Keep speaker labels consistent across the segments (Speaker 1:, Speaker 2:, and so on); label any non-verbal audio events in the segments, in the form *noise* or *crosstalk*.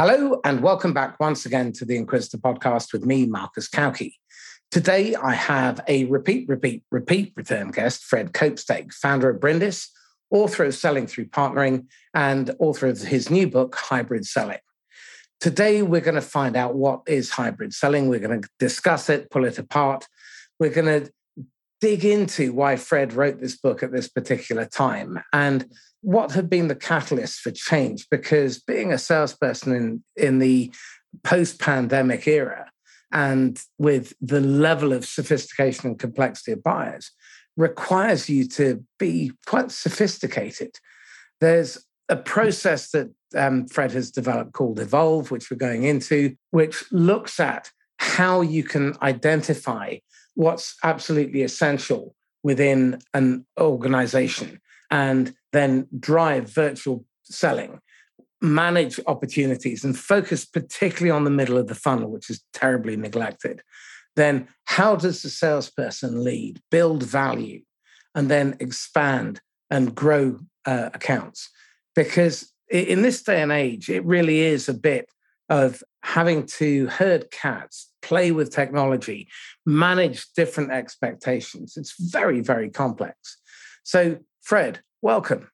Speaker 1: Hello, and welcome back once again to the Inquisitor podcast with me, Marcus Cauchi. Today, I have a repeat, repeat, repeat return guest, Fred Copestake, founder of Brindis, author of Selling Through Partnering, and author of his new book, Hybrid Selling. Today, we're going to find out what is hybrid selling. We're going to discuss it, pull it apart. We're going to dig into why Fred wrote this book at this particular time and what had been the catalyst for change? Because being a salesperson in, in the post pandemic era and with the level of sophistication and complexity of buyers requires you to be quite sophisticated. There's a process that um, Fred has developed called Evolve, which we're going into, which looks at how you can identify what's absolutely essential within an organization and then drive virtual selling, manage opportunities, and focus particularly on the middle of the funnel, which is terribly neglected, then how does the salesperson lead, build value, and then expand and grow uh, accounts? Because in this day and age, it really is a bit of having to herd cats, play with technology, manage different expectations. It's very, very complex. So Fred, welcome.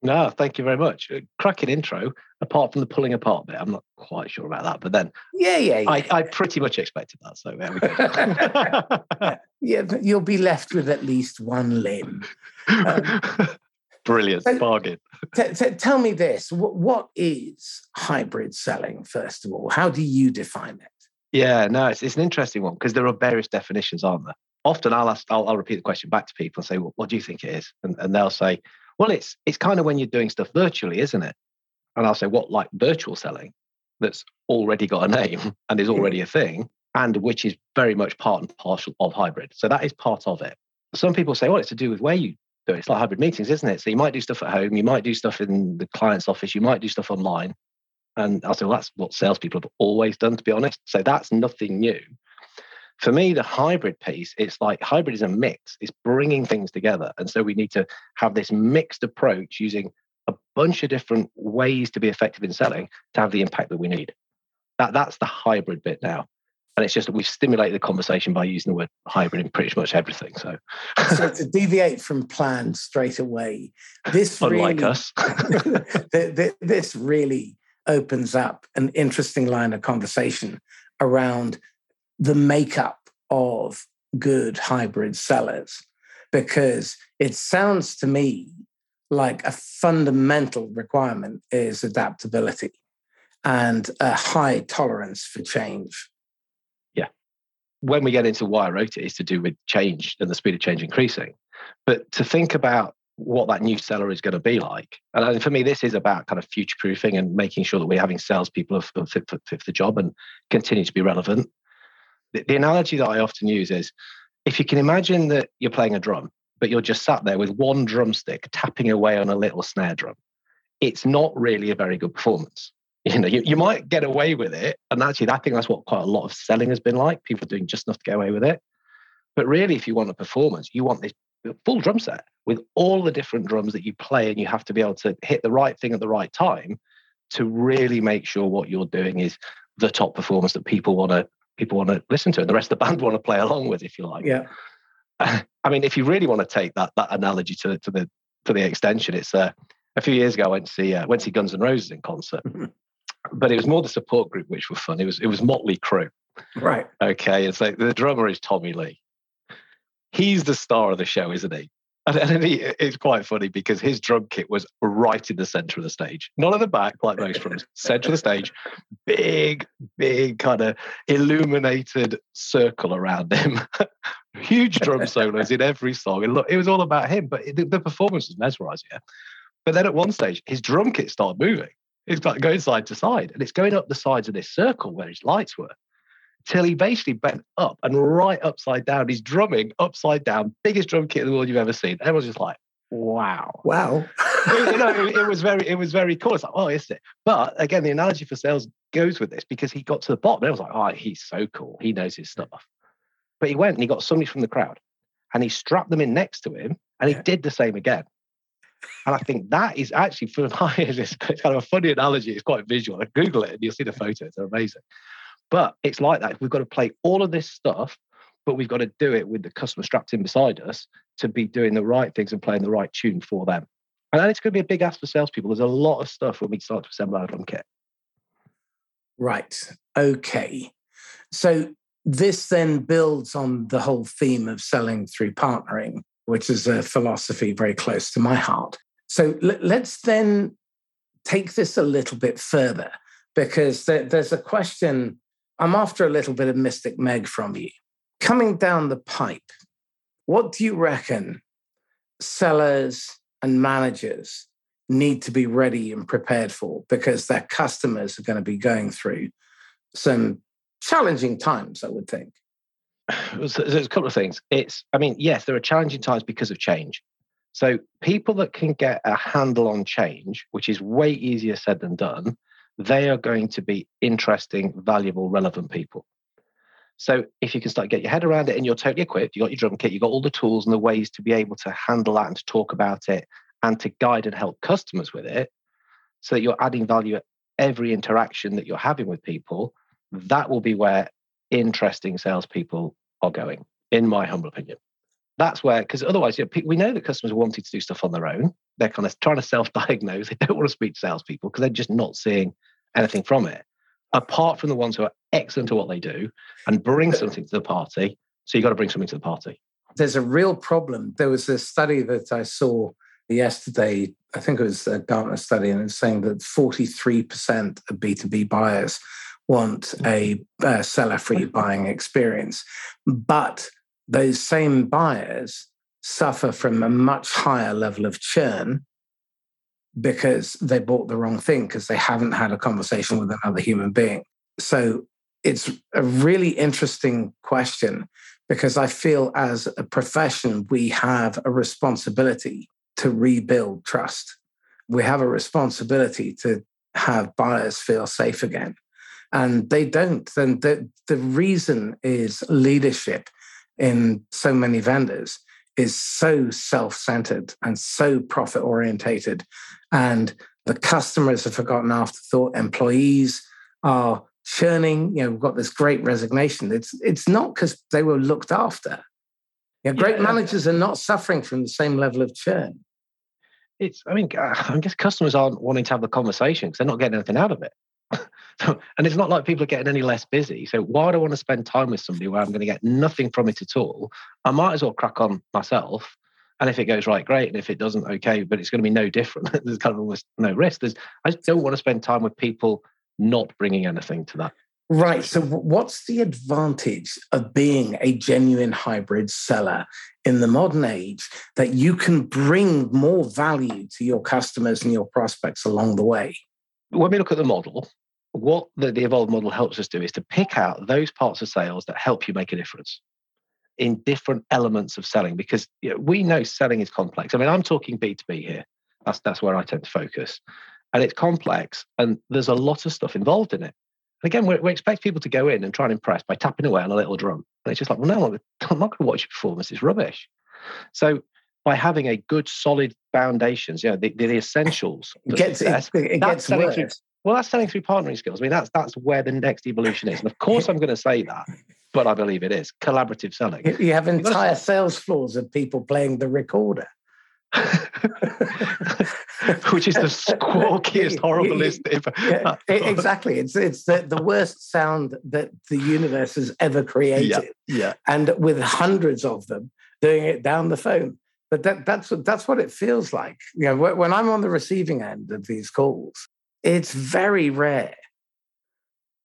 Speaker 2: No, thank you very much. Uh, cracking intro, apart from the pulling apart bit. I'm not quite sure about that, but then
Speaker 1: yeah, yeah, yeah.
Speaker 2: I, I pretty much expected that. So there we go. *laughs*
Speaker 1: yeah, you'll be left with at least one limb.
Speaker 2: Um, *laughs* Brilliant so bargain. *laughs*
Speaker 1: T- t- tell me this: what, what is hybrid selling? First of all, how do you define it?
Speaker 2: Yeah, no, it's, it's an interesting one because there are various definitions, aren't there? often I'll ask, I'll, I'll, repeat the question back to people and say, well, what do you think it is? And, and they'll say, well, it's it's kind of when you're doing stuff virtually, isn't it? And I'll say, what like virtual selling that's already got a name *laughs* and is already a thing, and which is very much part and parcel of hybrid. So that is part of it. Some people say, well, it's to do with where you It's like hybrid meetings, isn't it? So you might do stuff at home, you might do stuff in the client's office, you might do stuff online. And I'll say, well, that's what salespeople have always done, to be honest. So that's nothing new for me, the hybrid piece, it's like hybrid is a mix, it's bringing things together. And so we need to have this mixed approach using a bunch of different ways to be effective in selling to have the impact that we need. That, that's the hybrid bit now. And it's just that we've stimulated the conversation by using the word hybrid in pretty much everything. So,
Speaker 1: so to *laughs* deviate from plan straight away, this
Speaker 2: unlike really, us, *laughs*
Speaker 1: this really opens up an interesting line of conversation around the makeup of good hybrid sellers because it sounds to me like a fundamental requirement is adaptability and a high tolerance for change.
Speaker 2: When we get into why I wrote it, is to do with change and the speed of change increasing. But to think about what that new seller is going to be like. And for me, this is about kind of future proofing and making sure that we're having salespeople who fit for, fit for the job and continue to be relevant the, the analogy that I often use is if you can imagine that you're playing a drum, but you're just sat there with one drumstick tapping away on a little snare drum, it's not really a very good performance. *laughs* You know, you, you might get away with it. And actually, I think that's what quite a lot of selling has been like. People doing just enough to get away with it. But really, if you want a performance, you want this full drum set with all the different drums that you play, and you have to be able to hit the right thing at the right time to really make sure what you're doing is the top performance that people want to people want to listen to and the rest of the *laughs* band want to play along with, if you like.
Speaker 1: Yeah. *laughs*
Speaker 2: I mean, if you really want to take that that analogy to, to the to the extension, it's uh, a few years ago I went to see uh, went to see Guns N' Roses in concert, but it was more the support group which were fun. It was it was Mötley Crüe.
Speaker 1: right?
Speaker 2: Okay, It's like the drummer is Tommy Lee. He's the star of the show, isn't he? And, and he, it's quite funny because his drum kit was right in the center of the stage, not at the back like most drums, *laughs* center of the stage, big, big kind of illuminated circle around him, *laughs* huge drum solos in every song. And look, it was all about him, but it, the performance was mesmerizing. Yeah? But then at one stage, his drum kit started moving. It's like going side to side, and it's going up the sides of this circle where his lights were till he basically bent up and right upside down. He's drumming upside down, biggest drum kit in the world you've ever seen. Everyone's just like, wow,
Speaker 1: wow.
Speaker 2: you know, it, it, was *laughs* very, it was very cool. It's like, oh, is it? But again, the analogy for sales goes with this because he got to the bottom. And I was like, oh, he's so cool. He knows his stuff. But he went and he got somebody from the crowd, and he strapped them in next to him, and he yeah. did the same again. And I think that is actually for my *laughs* it's kind of a funny analogy. It's quite visual. Google it and you'll see the photos. They're amazing. But it's like that. We've got to play all of this stuff, but we've got to do it with the customer strapped in beside us to be doing the right things and playing the right tune for them. And then it's going to be a big ask for salespeople. There's a lot of stuff when we start to assemble our drum kit.
Speaker 1: Right. Okay. So this then builds on the whole theme of selling through partnering, which is a philosophy very close to my heart. So let's then take this a little bit further because there's a question. I'm after a little bit of Mystic Meg from you. Coming down the pipe, what do you reckon sellers and managers need to be ready and prepared for because their customers are going to be going through some challenging times, I would think. *sighs*
Speaker 2: There's a couple of things. It's, I mean, yes, there are challenging times because of change. So people that can get a handle on change, which is way easier said than done, they are going to be interesting, valuable, relevant people. So if you can start get your head around it and you're totally equipped, you got your drum kit, you got all the tools and the ways to be able to handle that and to talk about it and to guide and help customers with it, so that you're adding value at every interaction that you're having with people, that will be where interesting salespeople are going, in my humble opinion. That's where, because otherwise, you know, we know that customers are wanting to do stuff on their own. They're kind of trying to self-diagnose. *laughs* They don't want to speak to salespeople because they're just not seeing anything from it. Apart from the ones who are excellent at what they do and bring something to the party. So you've got to bring something to the party.
Speaker 1: There's a real problem. There was a study that I saw yesterday. I think it was a Gartner study, and it's saying that 43% of B2B buyers want a, a seller free buying experience. But those same buyers suffer from a much higher level of churn because they bought the wrong thing because they haven't had a conversation with another human being. So it's a really interesting question because I feel as a profession, we have a responsibility to rebuild trust. We have a responsibility to have buyers feel safe again and they don't. And the, the reason is leadership in so many vendors is so self centered and so profit orientated. And the customers have forgotten afterthought, employees are churning. You know, we've got this great resignation. It's, it's not because they were looked after. You know, great yeah. managers are not suffering from the same level of churn.
Speaker 2: It's, I mean, uh, I guess customers aren't wanting to have the conversation because they're not getting anything out of it. So, and it's not like people are getting any less busy. So why do I want to spend time with somebody where I'm going to get nothing from it at all? I might as well crack on myself. And if it goes right, great. And if it doesn't, okay. But it's going to be no different. *laughs* There's kind of almost no risk. There's, I just don't want to spend time with people not bringing anything to that.
Speaker 1: Right. So, what's the advantage of being a genuine hybrid seller in the modern age that you can bring more value to your customers and your prospects along the way?
Speaker 2: When we look at the model, what the, the evolved model helps us do is to pick out those parts of sales that help you make a difference in different elements of selling because you know, we know selling is complex. I mean, I'm talking B2B here. That's that's where I tend to focus. And it's complex and there's a lot of stuff involved in it. And again, we, we expect people to go in and try and impress by tapping away on a little drum. And it's just like, well, no, I'm not going *laughs* to watch your performance. It's rubbish. So by having a good, solid foundations, you know, the, the essentials.
Speaker 1: It gets, success, it, it gets worse.
Speaker 2: Well, that's selling through partnering skills. I mean, that's that's where the next evolution is. And of course, I'm going to say that, but I believe it is collaborative selling.
Speaker 1: You have entire sales floors of people playing the recorder. *laughs*
Speaker 2: Which is the squawkiest, horriblest.
Speaker 1: yeah, exactly, it's it's the, the worst sound that the universe has ever created.
Speaker 2: Yeah, yeah,
Speaker 1: and with hundreds of them doing it down the phone. But that, that's that's what it feels like. You know, when I'm on the receiving end of these calls, it's very rare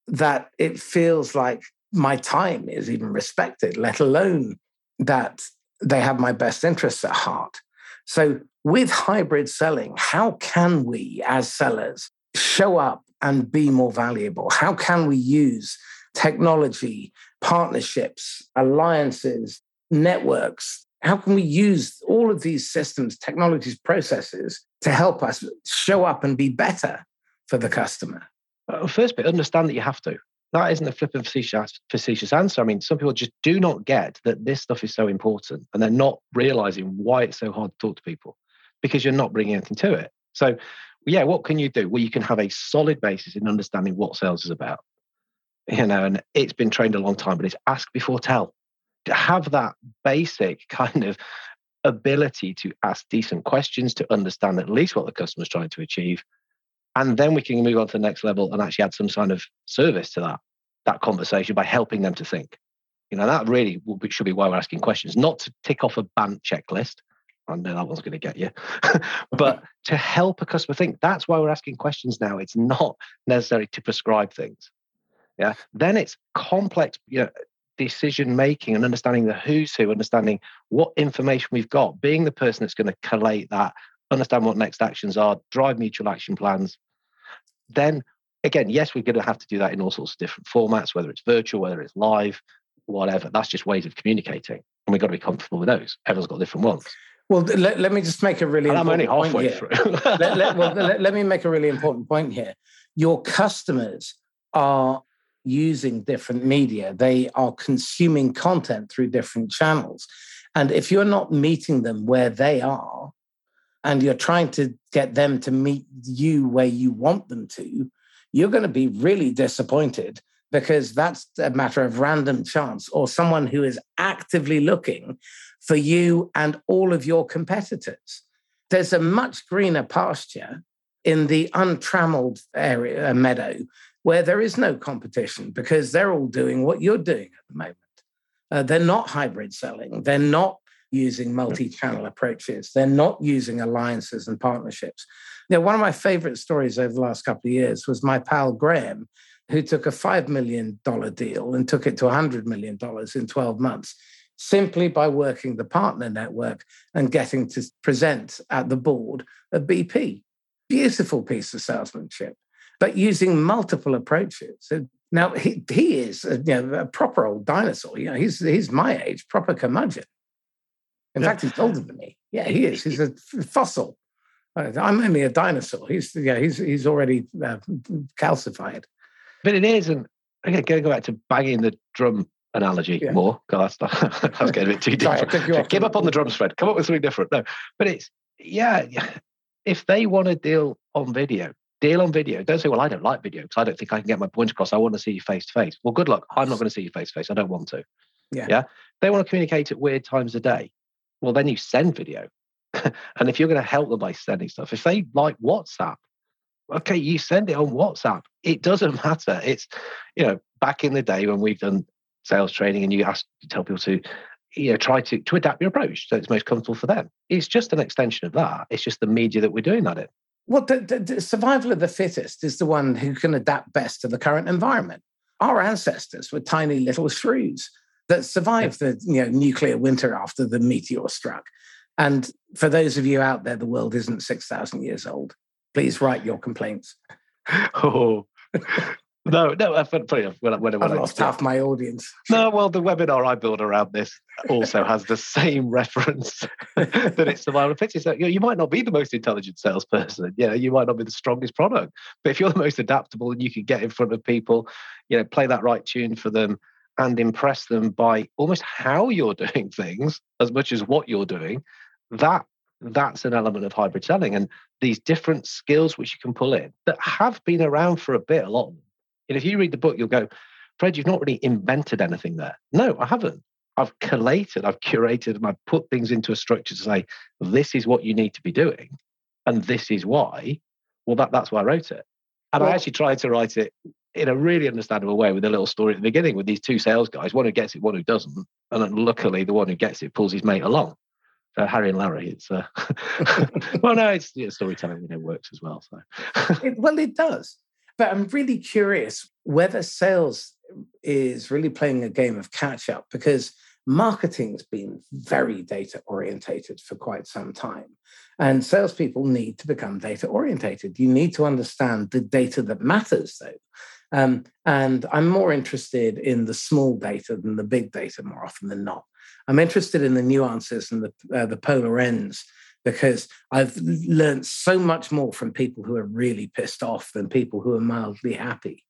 Speaker 1: that it feels like my time is even respected, let alone that they have my best interests at heart. So, with hybrid selling, how can we as sellers show up and be more valuable? How can we use technology, partnerships, alliances, networks? How can we use all of these systems, technologies, processes to help us show up and be better for the customer?
Speaker 2: Well, first bit, understand that you have to. That isn't a flippant facetious, facetious answer. I mean, some people just do not get that this stuff is so important and they're not realizing why it's so hard to talk to people. because you're not bringing anything to it. So, yeah, what can you do? Well, you can have a solid basis in understanding what sales is about. You know, and it's been trained a long time, but it's ask before tell. Have that basic *laughs* kind of ability to ask decent questions to understand at least what the customer's trying to achieve. And then we can move on to the next level and actually add some kind of service to that, that conversation by helping them to think. You know, that really should be why we're asking questions, not to tick off a BANT checklist. I know that one's going to get you, *laughs* but to help a customer think. That's why we're asking questions now. It's not necessary to prescribe things. Yeah. Then it's complex, you know, decision making and understanding the who's who, understanding what information we've got, being the person that's going to collate that, understand what next actions are, drive mutual action plans. Then again, yes, we're going to have to do that in all sorts of different formats, whether it's virtual, whether it's live, whatever. That's just ways of communicating. And we've got to be comfortable with those. Everyone's got different ones.
Speaker 1: Well, let, let me just make a really.
Speaker 2: And I'm only halfway through. *laughs*
Speaker 1: let, let, well, let, let me make a really important point here. Your customers are using different media. They are consuming content through different channels. And if you're not meeting them where they are, and you're trying to get them to meet you where you want them to, you're going to be really disappointed because that's a matter of random chance or someone who is actively looking for you and all of your competitors. There's a much greener pasture in the untrammeled area uh, meadow where there is no competition because they're all doing what you're doing at the moment. Uh, they're not hybrid selling. They're not using multi-channel approaches. They're not using alliances and partnerships. You know, one of my favorite stories over the last couple of years was my pal Graham, who took a $5 million deal and took it to $100 million in 12 months simply by working the partner network and getting to present at the board of BP. Beautiful piece of salesmanship, but using multiple approaches. Now, he, he is a, you know, a proper old dinosaur. You know, he's, he's my age, proper curmudgeon. In yeah. fact, he's older than me. Yeah, he is. He's a fossil. I'm only a dinosaur. He's yeah, he's he's already uh, calcified.
Speaker 2: But it is, and again, going to go back to banging the drum analogy yeah. more because that's, *laughs* that's getting a bit too different. Give up on the drums, Fred. Come up with something different. No, but it's yeah. *laughs* If they want to deal on video, deal on video. Don't say, "Well, I don't like video because I don't think I can get my point across. I want to see you face to face." Well, good luck. I'm not going to see you face to face. I don't want to. Yeah. Yeah. They want to communicate at weird times a day. Well, then you send video. *laughs* and if you're going to help them by sending stuff, if they like WhatsApp, okay, you send it on WhatsApp. It doesn't *laughs* matter. It's, you know, back in the day when we've done sales training and you ask to tell people to, you know, try to, to adapt your approach so it's most comfortable for them. It's just an extension of that. It's just the media that we're doing that in.
Speaker 1: Well, the, the, the survival of the fittest is the one who can adapt best to the current environment. Our ancestors were tiny little shrews that survived the you know, nuclear winter after the meteor struck. And for those of you out there, the world isn't 6,000 years old. Please write your complaints.
Speaker 2: oh, *laughs* no, no, uh, funny enough. When, when,
Speaker 1: when I've lost half my audience.
Speaker 2: No, well, the webinar I build around this also has the same *laughs* reference *laughs* that it's survival pitch. So, you, know, you might not be the most intelligent salesperson. You know, you might not be the strongest product, but if you're the most adaptable and you can get in front of people, you know, play that right tune for them, and impress them by almost how you're *laughs* doing things as much as what you're doing, that that's an element of hybrid selling and these different skills which you can pull in that have been around for a bit a lot and if you read the book you'll go fred you've not really invented anything there. No i haven't. I've collated i've curated and i've put things into a structure to say this is what you need to be doing and this is why. Well that, that's why i wrote it. And well, i actually tried to write it in a really understandable way with a little story at the beginning with these two sales guys, one who gets it, one who doesn't. And luckily, the one who gets it pulls his mate along. Uh, Harry and Larry. It's uh, *laughs* well, no, it's storytelling. You know, works as well. So, *laughs*
Speaker 1: it, well, it does. But I'm really curious whether sales is really playing a game of catch up because marketing's been very data orientated for quite some time. And salespeople need to become data orientated. You need to understand the data that matters, though. Um, and I'm more interested in the small data than the big data more often than not. I'm interested in the nuances and the, uh, the polar ends because I've learned so much more from people who are really pissed off than people who are mildly happy.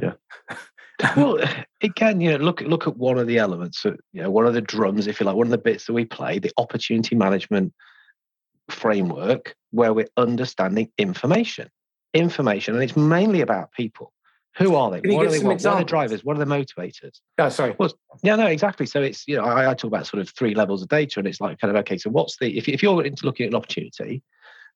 Speaker 2: Yeah. *laughs* well, again, you know, look look at one of the elements, of, you know, one of the drums, if you like, one of the bits that we play, the opportunity management framework where we're understanding information. Information, and it's mainly about people. Who are they? What are they? What, what are the drivers? What are the motivators?
Speaker 1: Oh, sorry.
Speaker 2: Well, yeah, no, exactly. So it's you know I, I, talk about sort of three levels of data, and it's like kind of okay. So what's the if if you're into looking at an opportunity,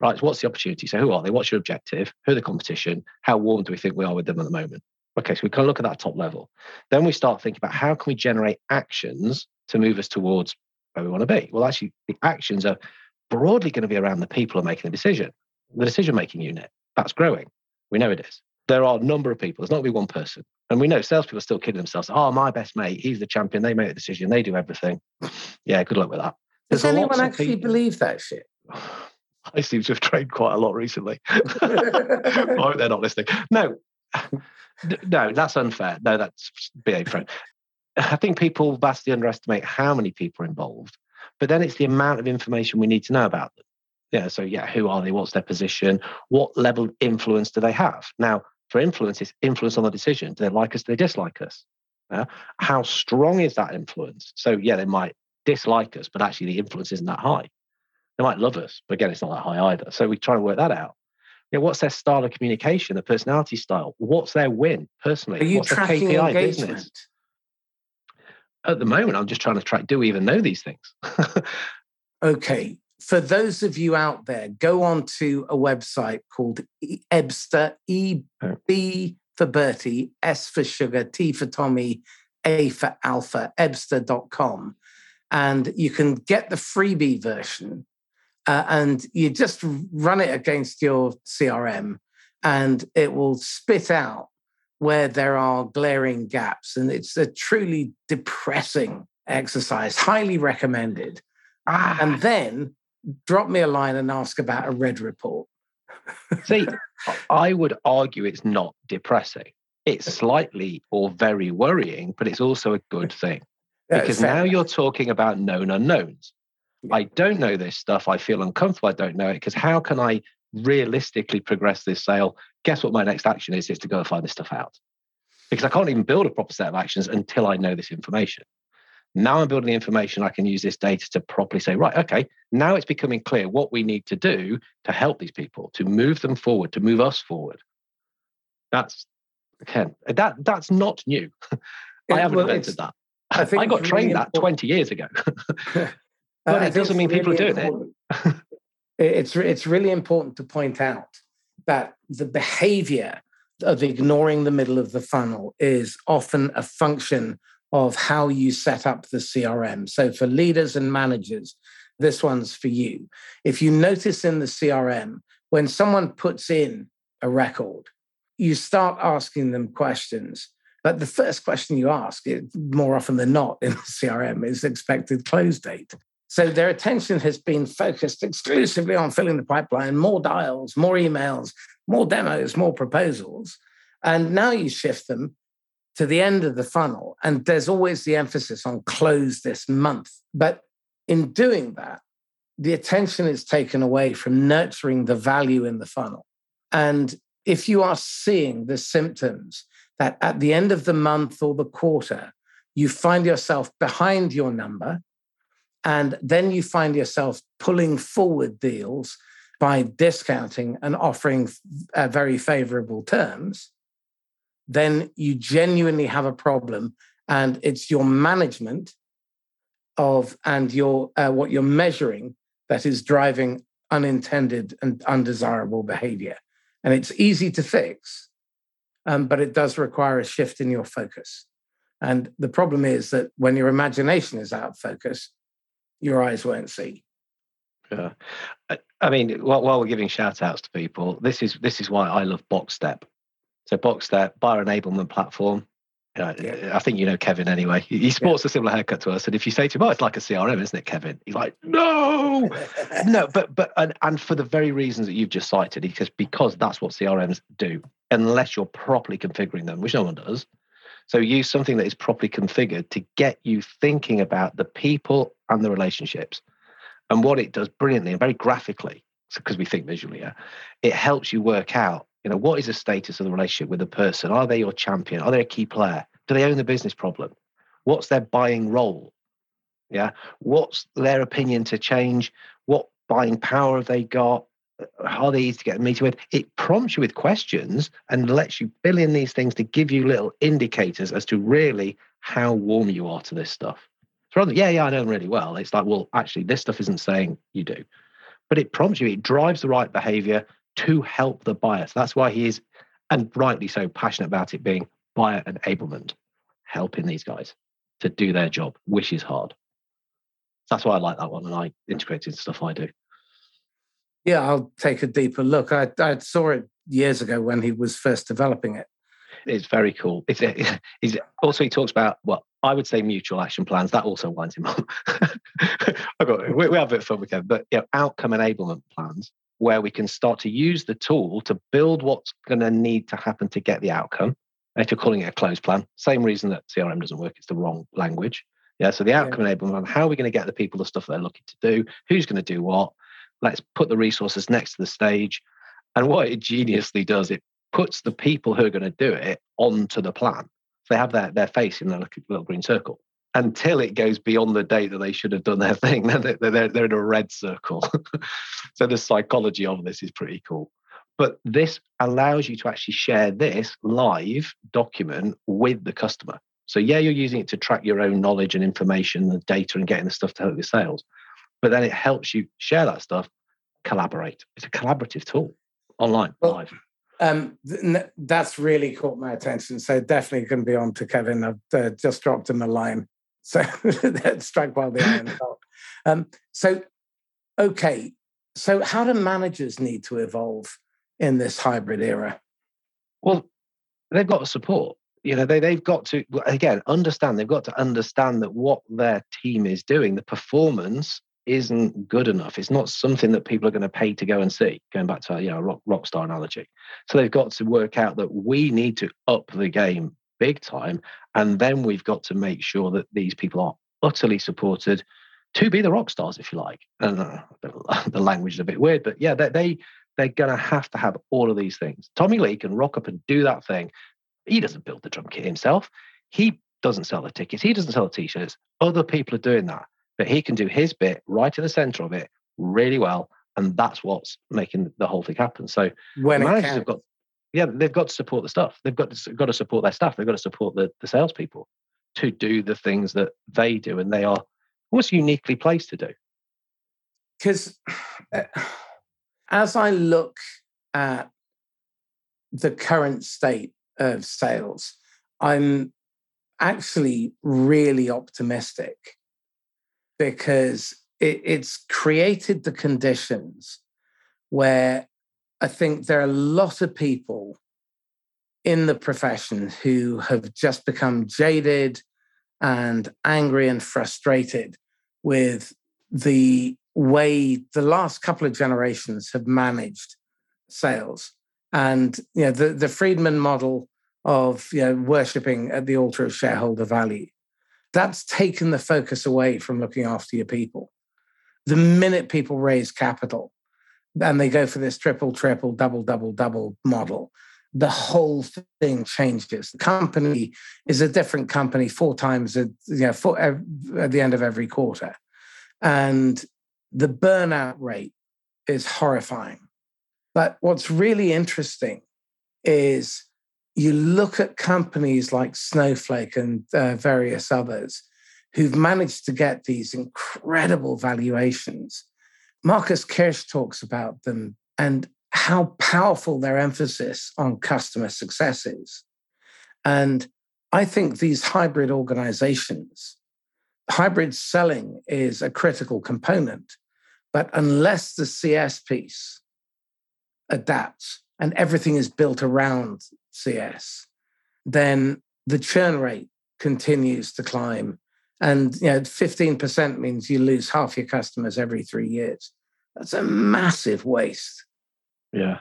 Speaker 2: right? So what's the opportunity? So who are they? What's your objective? Who are the competition? How warm do we think we are with them at the moment? Okay, so we can look at that top level. Then we start thinking about how can we generate actions to move us towards where we want to be. Well, actually, the actions are broadly going to be around the people who are making the decision, the decision making unit. That's growing. We know it is there are a number of people. It's not going to be one person. And we know salespeople are still kidding themselves. Oh, my best mate, he's the champion. They make the decision. They do everything. Yeah, good luck with that.
Speaker 1: There's Does anyone actually people... believe that shit? *sighs*
Speaker 2: I seem to have trained quite a lot recently. *laughs* I hope they're not listening. No, no, that's unfair. No, that's behave friend. I think people vastly underestimate how many people are involved, but then it's the amount of information we need to know about them. Yeah. So yeah, who are they? What's their position? What level of influence do they have? Now, for influence is influence on the decision. Do they like us? Do they dislike us? Uh, how strong is that influence? So yeah, they might dislike us, but actually the influence isn't that high. They might love us, but again, it's not that high either. So we try to work that out. You know, what's their style of communication, their personality style? What's their win personally?
Speaker 1: Are you
Speaker 2: what's
Speaker 1: tracking their KPI engagement? business?
Speaker 2: At the moment, I'm just trying to track. Do we even know these things? *laughs*
Speaker 1: okay, for those of you out there, go on to a website called Ebsta, E B for Bertie, S for sugar, T for Tommy, A for alpha, ebsta.com. And you can get the freebie version uh, and you just run it against your CRM and it will spit out where there are glaring gaps. And it's a truly depressing exercise, highly recommended. Ah. And then drop me a line and ask about a red report.
Speaker 2: See, *laughs* I would argue it's not depressing. It's slightly or very worrying, but it's also a good *laughs* thing because now you're talking about known unknowns. I don't know this stuff. I feel uncomfortable. I don't know it because how can I realistically progress this sale? Guess what my next action is? Is to go and find this stuff out because I can't even build a proper set of actions until I know this information. Now I'm building the information, I can use this data to properly say, right, okay, now it's becoming clear what we need to do to help these people, to move them forward, to move us forward. That's again, that that's not new. I haven't well, invented that. I, I got trained that 20 years ago. *laughs* but uh, it doesn't mean people really are doing it.
Speaker 1: it's it's really important to point out that the behavior of ignoring the middle of the funnel is often a function of how you set up the CRM. So for leaders and managers, this one's for you. If you notice in the CRM, when someone puts in a record, you start asking them questions. But the first question you ask, more often than not in the CRM, is expected close date. So their attention has been focused exclusively on filling the pipeline, more dials, more emails, more demos, more proposals. And now you shift them to the end of the funnel. And there's always the emphasis on close this month. But in doing that, the attention is taken away from nurturing the value in the funnel. And if you are seeing the symptoms that at the end of the month or the quarter, you find yourself behind your number, and then you find yourself pulling forward deals by discounting and offering uh, very favorable terms, then you genuinely have a problem. And it's your management of and your uh, what you're measuring that is driving unintended and undesirable behavior. And it's easy to fix, um, but it does require a shift in your focus. And the problem is that when your imagination is out of focus, your eyes won't see.
Speaker 2: Yeah. I mean, while, while we're giving shout outs to people, this is this is why I love BoxStep. So BoxStep, buyer enablement platform. Uh, yeah. I think you know Kevin anyway. He sports yeah. a similar haircut to us, and if you say to him, "Oh, it's like a CRM, isn't it, Kevin?" He's like, "No, *laughs* no." But but and, and for the very reasons that you've just cited, he says because that's what CRMs do, unless you're properly configuring them, which no one does. So use something that is properly configured to get you thinking about the people and the relationships, and what it does brilliantly and very graphically, because we think visually. Yeah, it helps you work out you know, what is the status of the relationship with the person? Are they your champion? Are they a key player? Do they own the business problem? What's their buying role? Yeah. What's their opinion to change? What buying power have they got? How are they easy to get a meeting with? It prompts you with questions and lets you fill in these things to give you little indicators as to really how warm you are to this stuff. So rather, yeah, yeah, I know them really well. It's like, well, actually, this stuff isn't saying you do. But it prompts you, it drives the right behavior to help the buyer. So that's why he is, and rightly so, passionate about it being buyer enablement, helping these guys to do their job, which is hard. That's why I like that one, and I integrate it into stuff I do.
Speaker 1: Yeah, I'll take a deeper look. I, I saw it years ago when he was first developing it.
Speaker 2: It's very cool. It's, it's *laughs* also he talks about well, I would say mutual action plans. That also winds him up. *laughs* I got we, we have a bit of fun weekend, but you know, outcome enablement plans where we can start to use the tool to build what's going to need to happen to get the outcome. if you're calling it a closed plan, same reason that CRM doesn't work, it's the wrong language. Yeah. So the outcome yeah. enablement, how are we going to get the people the stuff they're looking to do? Who's going to do what? Let's put the resources next to the stage. And what it geniusly does, it puts the people who are going to do it onto the plan. So they have their, their face in their little green circle until it goes beyond the date that they should have done their thing. *laughs* Then they're, they're in a red circle. *laughs* so the psychology of this is pretty cool. But this allows you to actually share this live document with the customer. So yeah, you're using it to track your own knowledge and information, the data, and getting the stuff to help your sales. But then it helps you share that stuff, collaborate. It's a collaborative tool online, well, live.
Speaker 1: Um, th- that's really caught my attention. So definitely going to be on to Kevin. I've uh, just dropped him a line. So *laughs* that's struck while the iron hot. Um, so, okay. So how do managers need to evolve in this hybrid era?
Speaker 2: Well, they've got support. You know, they, they've got to, again, understand, they've got to understand that what their team is doing, the performance isn't good enough. It's not something that people are going to pay to go and see. Going back to our you know rock, rock star analogy, so they've got to work out that we need to up the game big time, and then we've got to make sure that these people are utterly supported to be the rock stars, if you like. And uh, *laughs* the language is a bit weird, but yeah, they, they they're going to have to have all of these things. Tommy Lee can rock up and do that thing. He doesn't build the drum kit himself. He doesn't sell the tickets. He doesn't sell the t-shirts. Other people are doing that but he can do his bit right in the center of it really well. And that's what's making the whole thing happen. So when managers have got, yeah, they've got to support the stuff. They've got to, got to support their staff. They've got to support the, the salespeople to do the things that they do. And they are almost uniquely placed to do.
Speaker 1: Because uh, as I look at the current state of sales, I'm actually really optimistic because it, it's created the conditions where I think there are a lot of people in the profession who have just become jaded and angry and frustrated with the way the last couple of generations have managed sales. And you know, the, the Friedman model of you know, worshipping at the altar of shareholder value that's taken the focus away from looking after your people. The minute people raise capital and they go for this triple, triple, double, double, double model, the whole thing changes. The company is a different company four times at, you know, four, at the end of every quarter. And the burnout rate is horrifying. But what's really interesting is you look at companies like Snowflake and uh, various others who've managed to get these incredible valuations. Marcus Kirsch talks about them and how powerful their emphasis on customer success is. And I think these hybrid organizations, hybrid selling is a critical component. But unless the CS piece adapts and everything is built around CS, then the churn rate continues to climb. And you know, 15% means you lose half your customers every three years. That's a massive waste.
Speaker 2: Yeah.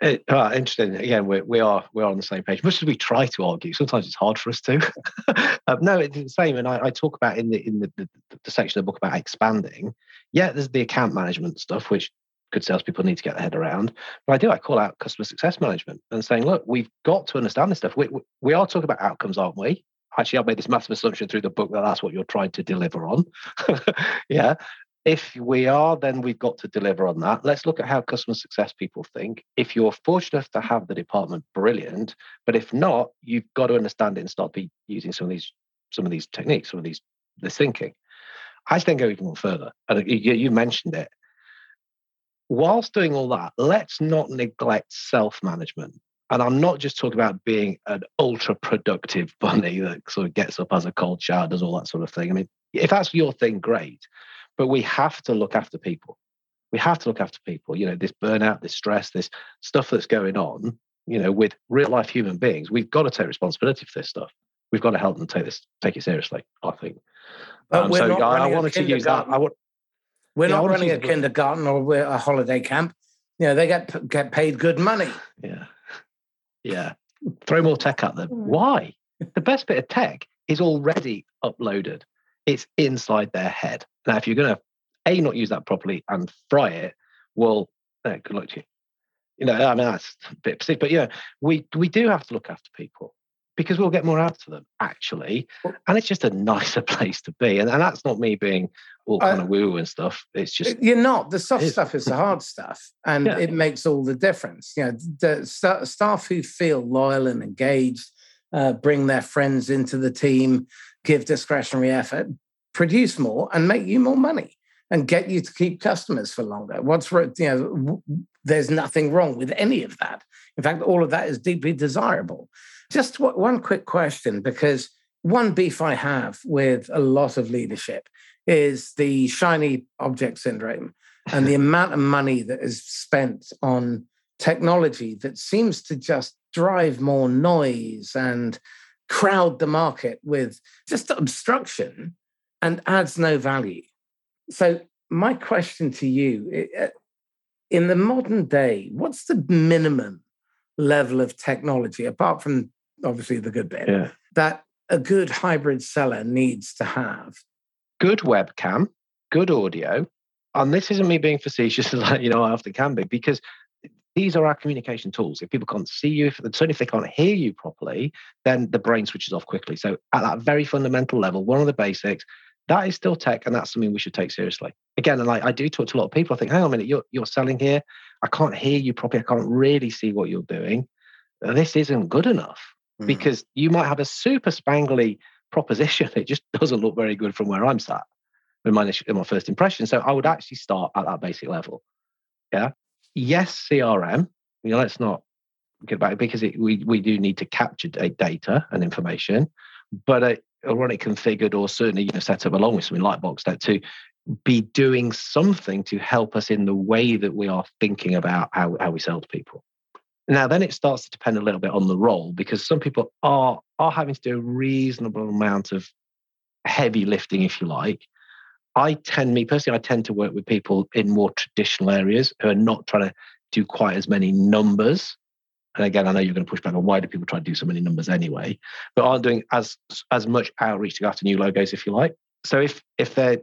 Speaker 2: It, uh, interesting. Again, we, we are we are on the same page. Much as we try to argue, sometimes it's hard for us to. *laughs* um, no, it's the same. And I, I, talk about in the in the, the, the section of the book about expanding. Yeah, there's the account management stuff, which good salespeople need to get their head around. But I do, I call out customer success management and saying, look, we've got to understand this stuff. We, we are talking about outcomes, aren't we? Actually, I've made this massive assumption through the book that that's what you're trying to deliver on. *laughs* yeah. if we are, then we've got to deliver on that. Let's look at how customer success people think. If you're fortunate enough to have the department, brilliant. But if not, you've got to understand it and start be using some of these some of these techniques, some of these this thinking. I then go even further, and you, you mentioned it. Whilst doing all that, let's not neglect self management. And I'm not just talking about being an ultra productive bunny that sort of gets up as a cold shower, does all that sort of thing. I mean, if that's your thing, great. But we have to look after people. We have to look after people. You know, this burnout, this stress, this stuff that's going on, you know, with real life human beings, we've got to take responsibility for this stuff. We've got to help them take this, take it seriously, I think.
Speaker 1: Um, so I, I wanted to use that. I would, we're yeah, not running a kindergarten or a holiday camp. You know, they get get paid good money. *sighs*
Speaker 2: Yeah. Yeah. Throw more tech at them. Hmm. Why? The best bit of tech is already uploaded. It's inside their head. Now, if you're going to a not use that properly and fry it, well, uh, good luck to you. You know, I mean that's a bit sick, but yeah, we we do have to look after people because we'll get more out of them actually, and it's just a nicer *laughs* place to be. And, and that's not me being all kind of woo and stuff. It's just
Speaker 1: you're not. The soft stuff is the hard *laughs* stuff, and yeah. it makes all the difference. You know, the st- staff who feel loyal and engaged, uh, bring their friends into the team, give discretionary effort, produce more, and make you more money, and get you to keep customers for longer. What's you know, there's nothing wrong with any of that. In fact, all of that is deeply desirable. Just one quick question, because one beef I have with a lot of leadership is the shiny object syndrome *laughs* and the amount of money that is spent on technology that seems to just drive more noise and crowd the market with just obstruction and adds no value. So, my question to you uh, in the modern day, what's the minimum level of technology, apart from obviously the good bit, yeah. that a good hybrid seller needs to have?
Speaker 2: Good webcam, good audio. And this isn't me being facetious, *laughs* like, you know, I often can be, because these are our communication tools. If people can't see you, if, certainly if they can't hear you properly, then the brain switches off quickly. So, at that very fundamental level, one of the basics, that is still tech, and that's something we should take seriously. Again, and I, I do talk to a lot of people. I think, hang on a minute, you're, you're selling here. I can't hear you properly. I can't really see what you're doing. This isn't good enough mm. because you might have a super spangly proposition. *laughs* It just doesn't look very good from where I'm sat in my, in my first impression. So I would actually start at that basic level. Yeah. Yes, CRM. You know, let's not get back because it, we we do need to capture data and information, but uh, run it configured or certainly you know set up along with something like BoxStep to be doing something to help us in the way that we are thinking about how, how we sell to people. Now, then it starts to depend a little bit on the role because some people are are having to do a reasonable amount of heavy lifting, if you like. I tend, me personally, I tend to work with people in more traditional areas who are not trying to do quite as many numbers. And again, I know you're going to push back on why do people try to do so many numbers anyway, but aren't doing as as much outreach to go after new logos, if you like. So if if they're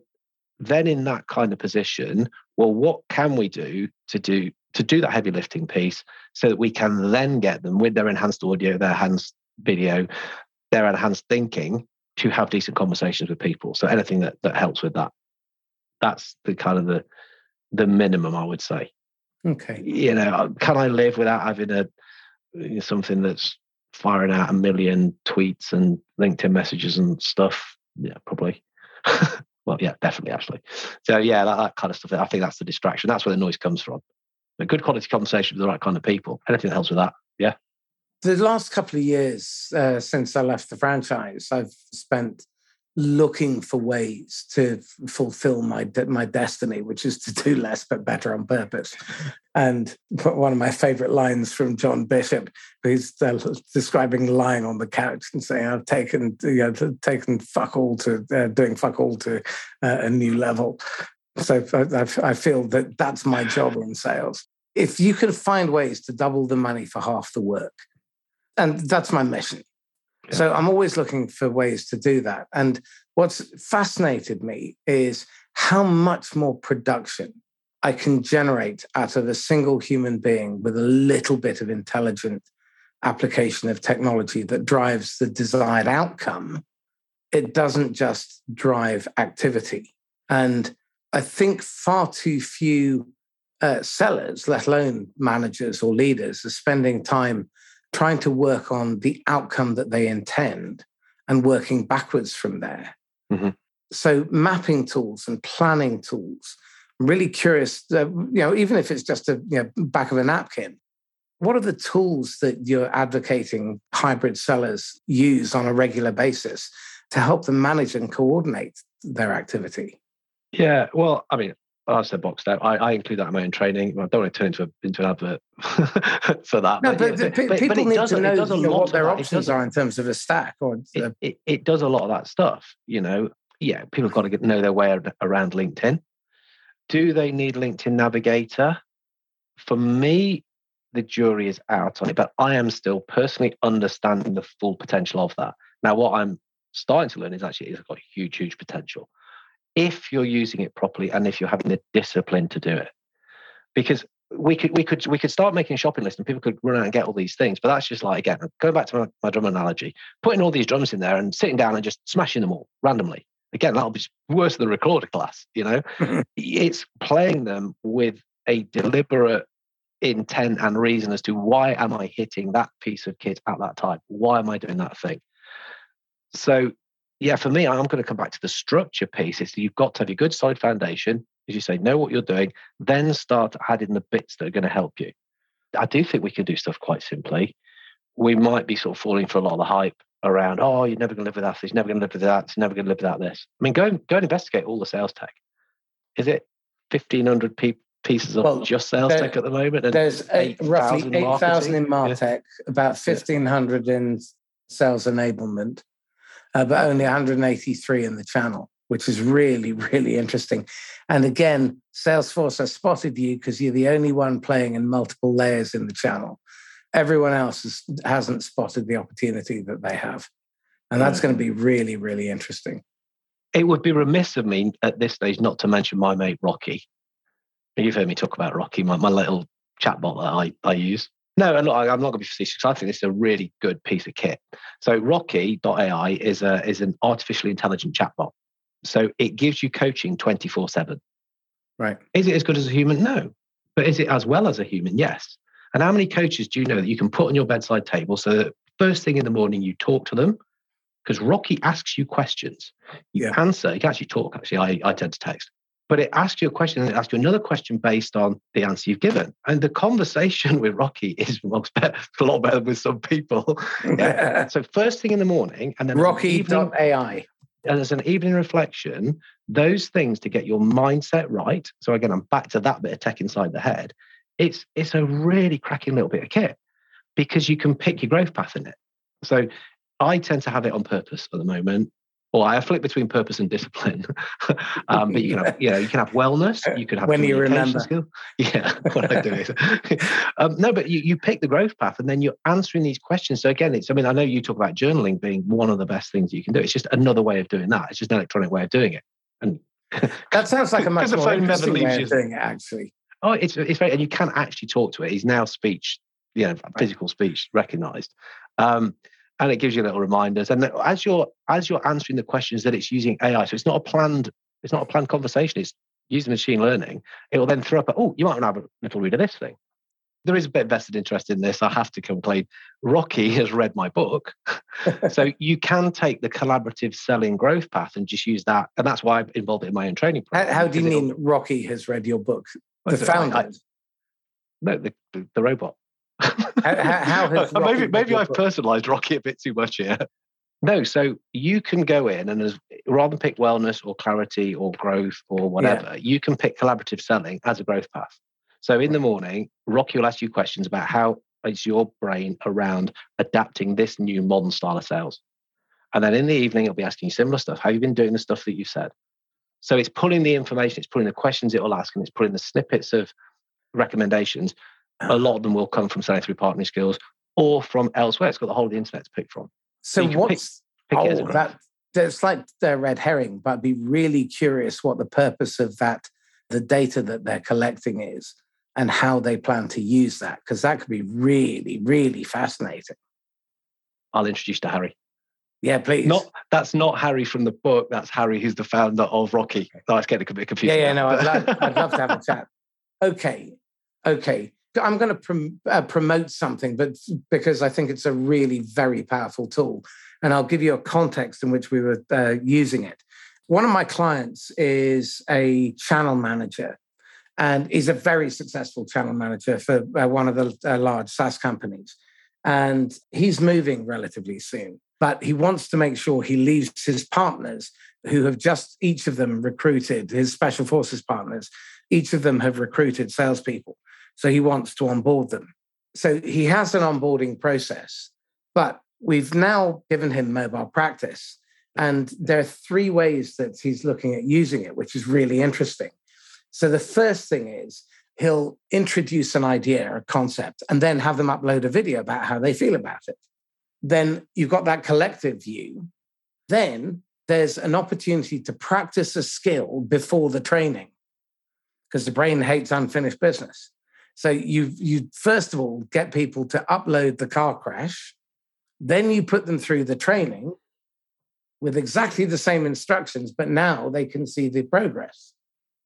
Speaker 2: then in that kind of position, well, what can we do to do to do that heavy lifting piece so that we can then get them with their enhanced audio, their enhanced video, their enhanced thinking to have decent conversations with people. So anything that that helps with that. That's the kind of the the minimum I would say.
Speaker 1: Okay.
Speaker 2: You know, uh, can I live without having a uh, something that's firing out a million tweets and LinkedIn messages and stuff? Yeah, probably. *laughs* well, yeah, definitely, actually. So yeah, that, that kind of stuff. I think that's the distraction. That's where the noise comes from a good quality conversation with the right kind of people. Anything that helps with that. Yeah.
Speaker 1: The last couple of years uh, since I left the franchise, I've spent looking for ways to fulfill my my destiny, which is to do less but better on purpose. And one of my favorite lines from John Bishop, who's uh, describing lying on the couch and saying, "I've taken you know, taken fuck all to uh, doing fuck all to uh, a new level." So I, I feel that that's my job in sales. If you can find ways to double the money for half the work, and that's my mission. Yeah. So I'm always looking for ways to do that. And what's fascinated me is how much more production I can generate out of a single human being with a little bit of intelligent application of technology that drives the desired outcome. It doesn't just drive activity. And I think far too few uh, sellers, let alone managers or leaders, are spending time trying to work on the outcome that they intend and working backwards from there. Mm-hmm. So, mapping tools and planning tools. I'm really curious, uh, you know, even if it's just a you know, back of a napkin, what are the tools that you're advocating hybrid sellers use on a regular basis to help them manage and coordinate their activity?
Speaker 2: Yeah, well, I mean, I said BoxStep. I, I include that in my own training. I don't want to turn into a, into an advert *laughs* for that.
Speaker 1: No, but, but, yeah, but, but people need does, to know, know what their options are in terms of a stack. Or
Speaker 2: it, it, it, does a lot of that stuff. You know, yeah, people have got to get, know their way around LinkedIn. Do they need LinkedIn Navigator? For me, the jury is out on it, but I am still personally understanding the full potential of that. Now, what I'm starting to learn is actually it's got huge, huge potential if you're using it properly and if you're having the discipline to do it. Because we could we could we could start making a shopping list and people could run out and get all these things. But that's just like again, going back to my, my drum analogy, putting all these drums in there and sitting down and just smashing them all randomly. Again, that'll be worse than a recorder class, you know. *laughs* Mm-hmm. it's playing them with a deliberate intent and reason as to why am I hitting that piece of kit at that time? Why am I doing that thing? So yeah, for me, I'm going to come back to the structure piece. Is you've got to have a good solid foundation, as you say, know what you're doing, then start adding the bits that are going to help you. I do think we can do stuff quite simply. We might be sort of falling for a lot of the hype around, oh, you're never going to live without this, you're never going to live without that, you're never going to live without this. I mean, go go and investigate all the sales tech. Is it 1,500 pe- pieces of well, just sales there, tech at the moment?
Speaker 1: And there's eight, roughly 8,000 in Martech, yeah. about 1,500 yeah. in sales enablement uh, but only 183 in the channel, which is really, *laughs* really interesting. And again, Salesforce has spotted you because you're the only one playing in multiple layers in the channel. Everyone else has, hasn't spotted the opportunity that they have. And that's going to be really, really interesting.
Speaker 2: It would be remiss of me at this stage not to mention my mate Rocky. You've heard me talk about Rocky, my, my little chatbot that I, I use. No, I'm not, I'm not going to be facetious. I think this is a really good piece of kit. So Rocky.ai is a is an artificially intelligent chatbot. So it gives you coaching 24 7.
Speaker 1: Right.
Speaker 2: Is it as good as a human? No. But is it as well as a human? Yes. And how many coaches do you know that you can put on your bedside table so that first thing in the morning you talk to them? Because Rocky asks you questions. You yeah. answer, you can actually talk, actually. I, I tend to text but it asks you a question and it asks you another question based on the answer you've given. And the conversation *laughs* with Rocky is *laughs* better, a lot better with some people. *laughs* Yeah. so first thing in the morning, and then
Speaker 1: Rocky.ai.
Speaker 2: And as an evening reflection, those things to get your mindset right. So again, I'm back to that bit of tech inside the head. It's it's a really cracking little bit of kit because you can pick your growth path in it. So I tend to have it on purpose at the moment well, I flip between purpose and discipline. *laughs* um, but you can *laughs* have, you know, you can have wellness. You can have
Speaker 1: when you remember. Skill. *laughs*
Speaker 2: Yeah, what I do is um, no, but you, you pick the growth path, and then you're answering these questions. So again, it's I mean, I know you talk about journaling being one of the best things you can do. It's just another way of doing that. It's just an electronic way of doing it. And
Speaker 1: that sounds like a much more interesting way of doing it, actually.
Speaker 2: Oh, it's it's very, and you can actually talk to it. He's now speech, you know, physical speech recognized. Um, and it gives you little reminders. And as you're as you're answering the questions that it's using AI, so it's not a planned it's not a planned conversation. It's using machine learning. It will then throw up. Oh, you might want to have a little read of this thing. There is a bit of vested interest in this. I have to complain. Rocky has read my book, *laughs* so you can take the collaborative selling growth path and just use that. And that's why I've involved it in my own training.
Speaker 1: Program, how, how do you mean Rocky has read your book? The founder?
Speaker 2: no, the, the robot
Speaker 1: how, how has *laughs*
Speaker 2: maybe maybe I've personalised Rocky a bit too much here. No, so you can go in and as rather than pick wellness or clarity or growth or whatever, yeah. you can pick collaborative selling as a growth path. So in the morning, Rocky will ask you questions about how is your brain around adapting this new modern style of sales. And then in the evening, it'll be asking you similar stuff. How you been doing the stuff that you've said? So it's pulling the information, it's pulling the questions it will ask, and it's pulling the snippets of recommendations a lot of them will come from selling through partner skills or from elsewhere. It's got the whole of the internet to pick from.
Speaker 1: So, so what's pick, pick oh, that? It's like the red herring, but I'd be really curious what the purpose of that, the data that they're collecting is, and how they plan to use that, because that could be really, really fascinating.
Speaker 2: I'll introduce to Harry.
Speaker 1: Yeah, please.
Speaker 2: Not that's not Harry from the book. That's Harry, who's the founder of Rocky. No, I was getting a bit confused.
Speaker 1: Yeah, yeah. No, I'd love, I'd love to have a *laughs* chat. Okay, okay. I'm going to prom- uh, promote something, but because I think it's a really very powerful tool, and I'll give you a context in which we were uh, using it. One of my clients is a channel manager, and he's a very successful channel manager for uh, one of the uh, large SaaS companies. And he's moving relatively soon, but he wants to make sure he leaves his partners who have just each of them recruited his special forces partners. Each of them have recruited salespeople so he wants to onboard them. So he has an onboarding process, but we've now given him mobile practice. And there are three ways that he's looking at using it, which is really interesting. So the first thing is he'll introduce an idea, a concept, and then have them upload a video about how they feel about it. Then you've got that collective view. Then there's an opportunity to practice a skill before the training because the brain hates unfinished business. So you you first of all get people to upload the car crash, then you put them through the training with exactly the same instructions, but now they can see the progress.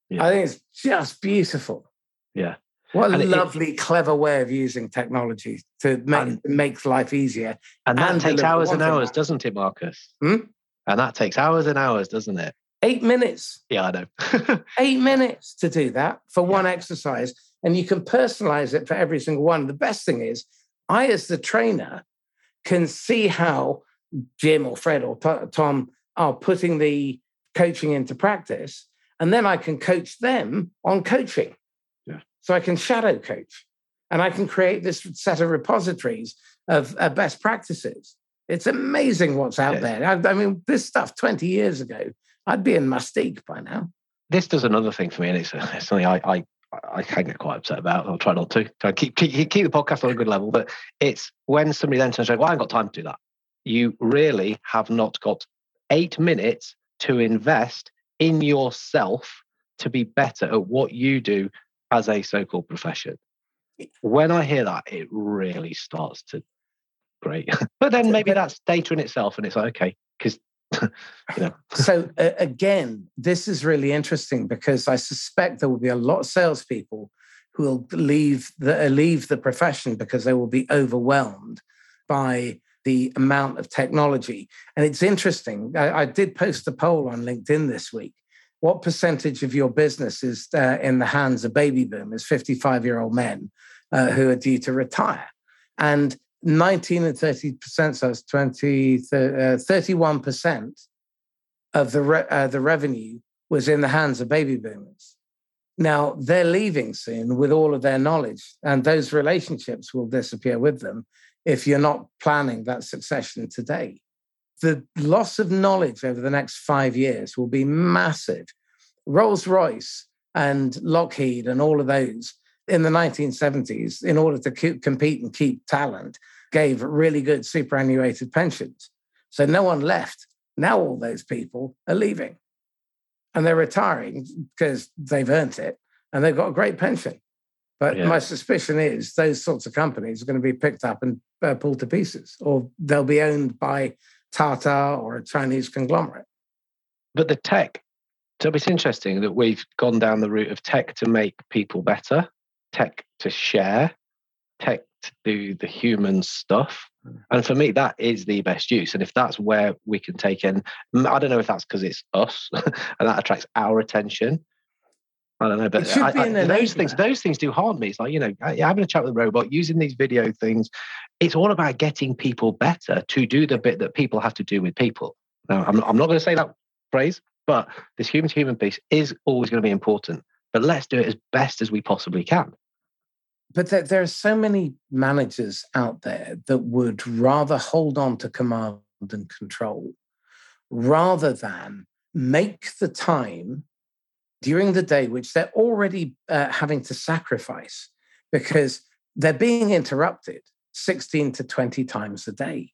Speaker 1: Yeah. I think it's just beautiful.
Speaker 2: Yeah.
Speaker 1: What a and lovely, it, clever way of using technology to make, and, make life easier.
Speaker 2: And that and takes hours and hours, doesn't it, Marcus?
Speaker 1: Hmm?
Speaker 2: And that takes hours and hours, doesn't it?
Speaker 1: Eight minutes.
Speaker 2: Yeah, I know. *laughs*
Speaker 1: Eight minutes to do that for yeah. one exercise and you can personalize it for every single one. The best thing is, I, as the trainer, can see how Jim or Fred or Tom are putting the coaching into practice. And then I can coach them on coaching.
Speaker 2: Yeah.
Speaker 1: So I can shadow coach and I can create this set of repositories of uh, best practices. It's amazing what's out yeah. there. I, I, mean, this stuff 20 years ago, I'd be in Mustique by now.
Speaker 2: This does another thing for me, and it's, *laughs* it's something I, I I can get quite upset about. I'll try not to. Try keep, keep keep the podcast on a good level. But it's when somebody then turns around, well, I haven't got time to do that. You really have not got eight minutes to invest in yourself to be better at what you do as a so-called profession. When I hear that, it really starts to great. *laughs* but then maybe that's data in itself, and it's like okay, because *laughs*
Speaker 1: so uh, again, this is really interesting because I suspect there will be a lot of salespeople who will leave the uh, leave the profession because they will be overwhelmed by the amount of technology. And it's interesting. I, I did post a poll on LinkedIn this week. What percentage of your business is uh, in the hands of baby boomers, 55 year old men uh, who are due to retire? And 19 and 30%, so it's 20, 31% uh, of the, re- uh, the revenue was in the hands of baby boomers. Now they're leaving soon with all of their knowledge, and those relationships will disappear with them if you're not planning that succession today. The loss of knowledge over the next five years will be massive. Rolls Royce and Lockheed and all of those in the 1970s, in order to keep, compete and keep talent, gave really good superannuated pensions. So no one left. Now all those people are leaving and they're retiring because they've earned it and they've got a great pension. But yeah. my suspicion is those sorts of companies are going to be picked up and uh, pulled to pieces, or they'll be owned by Tata or a Chinese conglomerate.
Speaker 2: But the tech, so it's interesting that we've gone down the route of tech to make people better, tech to share, tech to do the human stuff. Hmm. And for me, that is the best use. And if that's where we can take in, I don't know if that's because it's us *laughs* and that attracts our attention. I don't know, but I, I, those things, those things do harm me. It's like you know, having a chat with a robot, using these video things. It's all about getting people better to do the bit that people have to do with people. Now, I'm, I'm not going to say that phrase, but this human to human piece is always going to be important. But let's do it as best as we possibly can
Speaker 1: but there, there, are so many managers out there that would rather hold on to command and control rather than make the time during the day, which they're already uh, having to sacrifice because they're being interrupted 16 to 20 times a day.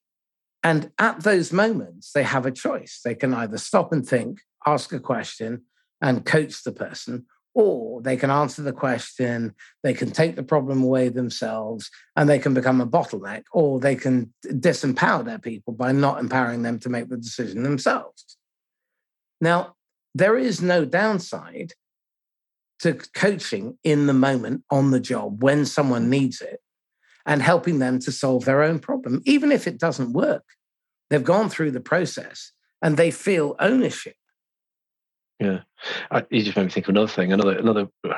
Speaker 1: And at those moments, they have a choice. They can either stop and think, ask a question, and coach the person, or they can answer the question, they can take the problem away themselves, and they can become a bottleneck, or they can disempower their people by not empowering them to make the decision themselves. Now, there is no downside to coaching in the moment on the job when someone needs it and helping them to solve their own problem, even if it doesn't work. They've gone through the process and they feel ownership
Speaker 2: yeah, I, you just made me think of another thing. Another another *sighs*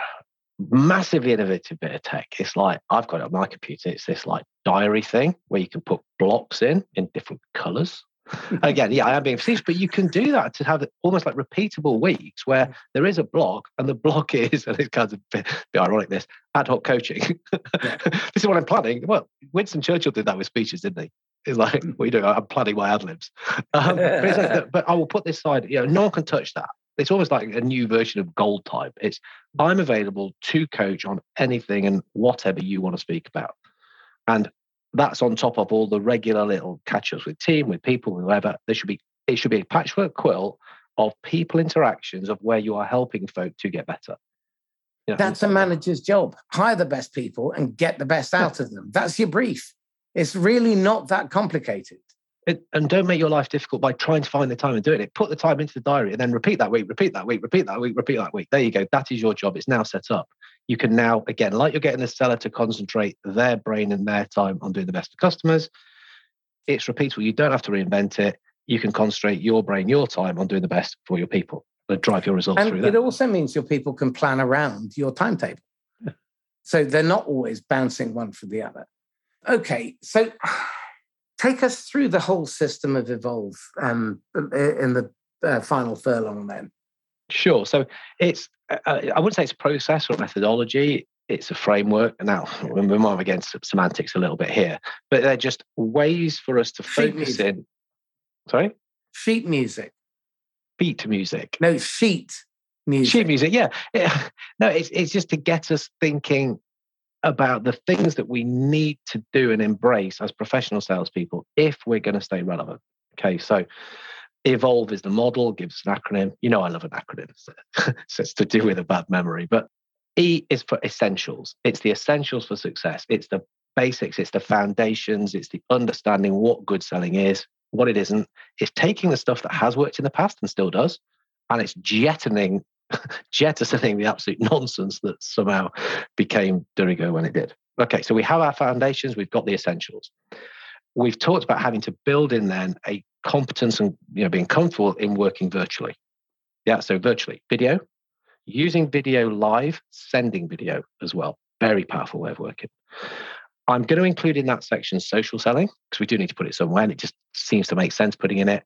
Speaker 2: massively innovative bit of tech. It's like I've got it on my computer. It's this like diary thing where you can put blocks in in different colors. *laughs* Again, yeah, I am being facetious, but you can do that to have almost like repeatable weeks where there is a block, and the block *laughs* is, and it's kind of a bit, bit ironic. This ad hoc coaching. *laughs* this is what I'm planning. Well, Winston Churchill did that with speeches, didn't he? It's like, what are you doing? I'm planning my ad libs. Um, but, like, but I will put this side. You know, no one can touch that it's almost like a new version of gold type. It's i'm available to coach on anything and whatever you want to speak about. And that's on top of all the regular little catch-ups with team with people whoever. There should be it should be a patchwork quilt of people interactions of where you are helping folk to get better.
Speaker 1: You know, that's a manager's job. Hire the best people and get the best out of them. That's your brief. It's really not that complicated
Speaker 2: it, and don't make your life difficult by trying to find the time and doing it. Put the time into the diary and then repeat that week, repeat that week, repeat that week, repeat that week. There you go. That is your job. It's now set up. You can now, again, like you're getting the seller to concentrate their brain and their time on doing the best for customers. It's repeatable. You don't have to reinvent it. You can concentrate your brain, your time on doing the best for your people and drive your results
Speaker 1: and
Speaker 2: through
Speaker 1: that. It also means your people can plan around your timetable. so they're not always bouncing one for the other. Okay. So take us through the whole system of Evolve um, in the uh, final furlong then.
Speaker 2: Sure. So it's, uh, uh, I wouldn't say it's a process or methodology. It's a framework. Now we're more against semantics a little bit here, but they're just ways for us to sheet focus music. in. Sorry?
Speaker 1: Sheet music.
Speaker 2: Beat music.
Speaker 1: No, sheet music.
Speaker 2: Sheet music, yeah. yeah. *laughs* No, it's, it's just to get us thinking about the things that we need to do and embrace as professional salespeople if we're going to stay relevant. Okay, so evolve is the model, gives an acronym. You know, I love an acronym, so, *laughs* so it's to do with a bad memory. But E is for essentials. It's the essentials for success. It's the basics. It's the foundations. It's the understanding what good selling is, what it isn't. It's taking the stuff that has worked in the past and still does, and it's jettisoning *laughs* jettisoning the absolute nonsense that somehow became de rigueur when it did. Okay, so we have our foundations, we've got the essentials. We've talked about having to build in then a competence and you know being comfortable in working virtually. Yeah, so virtually video, using video live, sending video as well. Very powerful way of working. I'm going to include in that section social selling because we do need to put it somewhere and it just seems to make sense putting in it.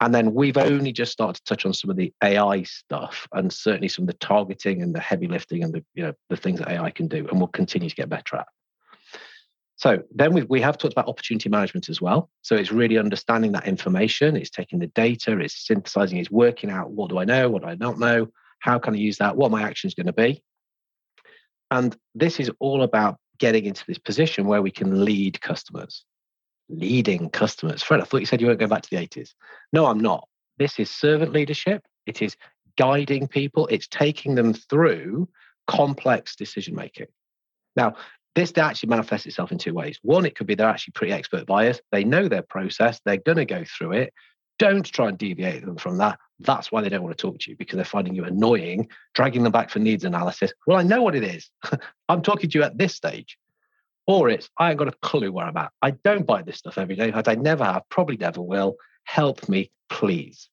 Speaker 2: And then we've only just started to touch on some of the AI stuff and certainly some of the targeting and the heavy lifting and the you know the things that AI can do and we'll continue to get better at. So then we, we have talked about opportunity management as well. So it's really understanding that information, it's taking the data, it's synthesizing, it's working out what do I know, what I do I not know, how can I use that, what my action is going to be. And this is all about getting into this position where we can lead customers leading customers. Fred, I thought you said you weren't going back to the 80s. No, I'm not. This is servant leadership. It is guiding people. It's taking them through complex decision making. Now, this actually manifests itself in two ways. One, it could be they're actually pretty expert buyers. They know their process. They're going to go through it. Don't try and deviate them from that. That's why they don't want to talk to you because they're finding you annoying, dragging them back for needs analysis. Well, I know what it is. *laughs* I'm talking to you at this stage. Or it's, I ain't got a clue where I'm at. I don't buy this stuff every day. I never have, probably never will. Help me, please.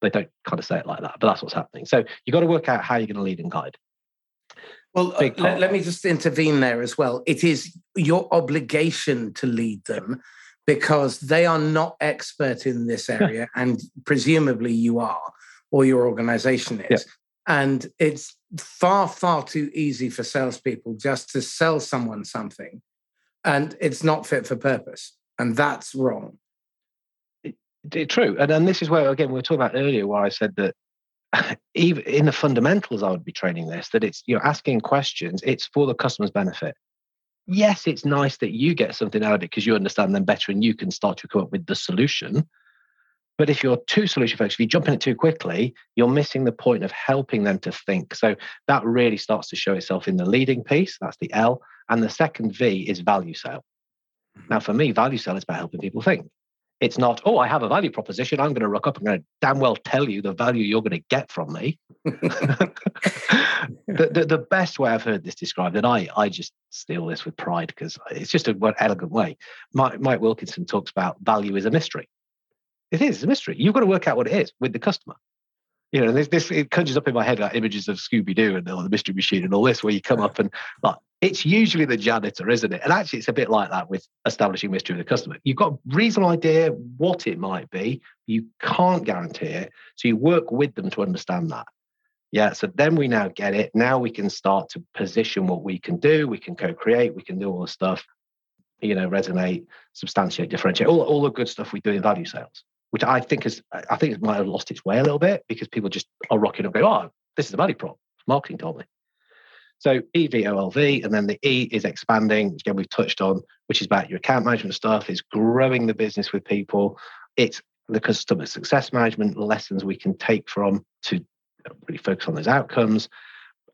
Speaker 2: They don't kind of say it like that, but that's what's happening. So you've got to work out how you're going to lead and guide.
Speaker 1: Well, uh, let, let me just intervene there as well. It is your obligation to lead them because they are not expert in this *laughs* area, and presumably you are, or your organization is. Yeah. And it's far, far too easy for salespeople just to sell someone something and it's not fit for purpose. And that's wrong.
Speaker 2: It, it, true. And then this is where, again, we were talking about earlier where I said that *laughs* even in the fundamentals, I would be training this, that it's, you're asking questions, it's for the customer's benefit. Yes, it's nice that you get something out of it because you understand them better and you can start to come up with the solution. But if you're too solution focused, if you jump in it too quickly, you're missing the point of helping them to think. So that really starts to show itself in the leading piece. That's the L. And the second V is value sale. Mm-hmm. Now, for me, value sale is about helping people think. It's not, oh, I have a value proposition. I'm going to rock up. I'm going to damn well tell you the value you're going to get from me. *laughs* the, the, the, best way I've heard this described, and I, I just steal this with pride because it's just an elegant way. Mike, Mike Wilkinson talks about value is a mystery. It is a mystery. You've got to work out what it is with the customer. You know, this, this it conjures up in my head like images of Scooby Doo and the mystery machine and all this, where you come up and like it's usually the janitor, isn't it? And actually, it's a bit like that with establishing mystery with the customer. You've got a reasonable idea what it might be. You can't guarantee it. So you work with them to understand that. Yeah. So then we now get it. Now we can start to position what we can do. We can co create. We can do all the stuff, you know, resonate, substantiate, differentiate, all, all the good stuff we do in value sales, which I think is, I think it might have lost its way a little bit because people just are rocking up going, oh, this is a value prop. Marketing told me. So EVOLV, and then the E is expanding, which again we've touched on, which is about your account management stuff, is growing the business with people. It's the customer success management lessons we can take from to really focus on those outcomes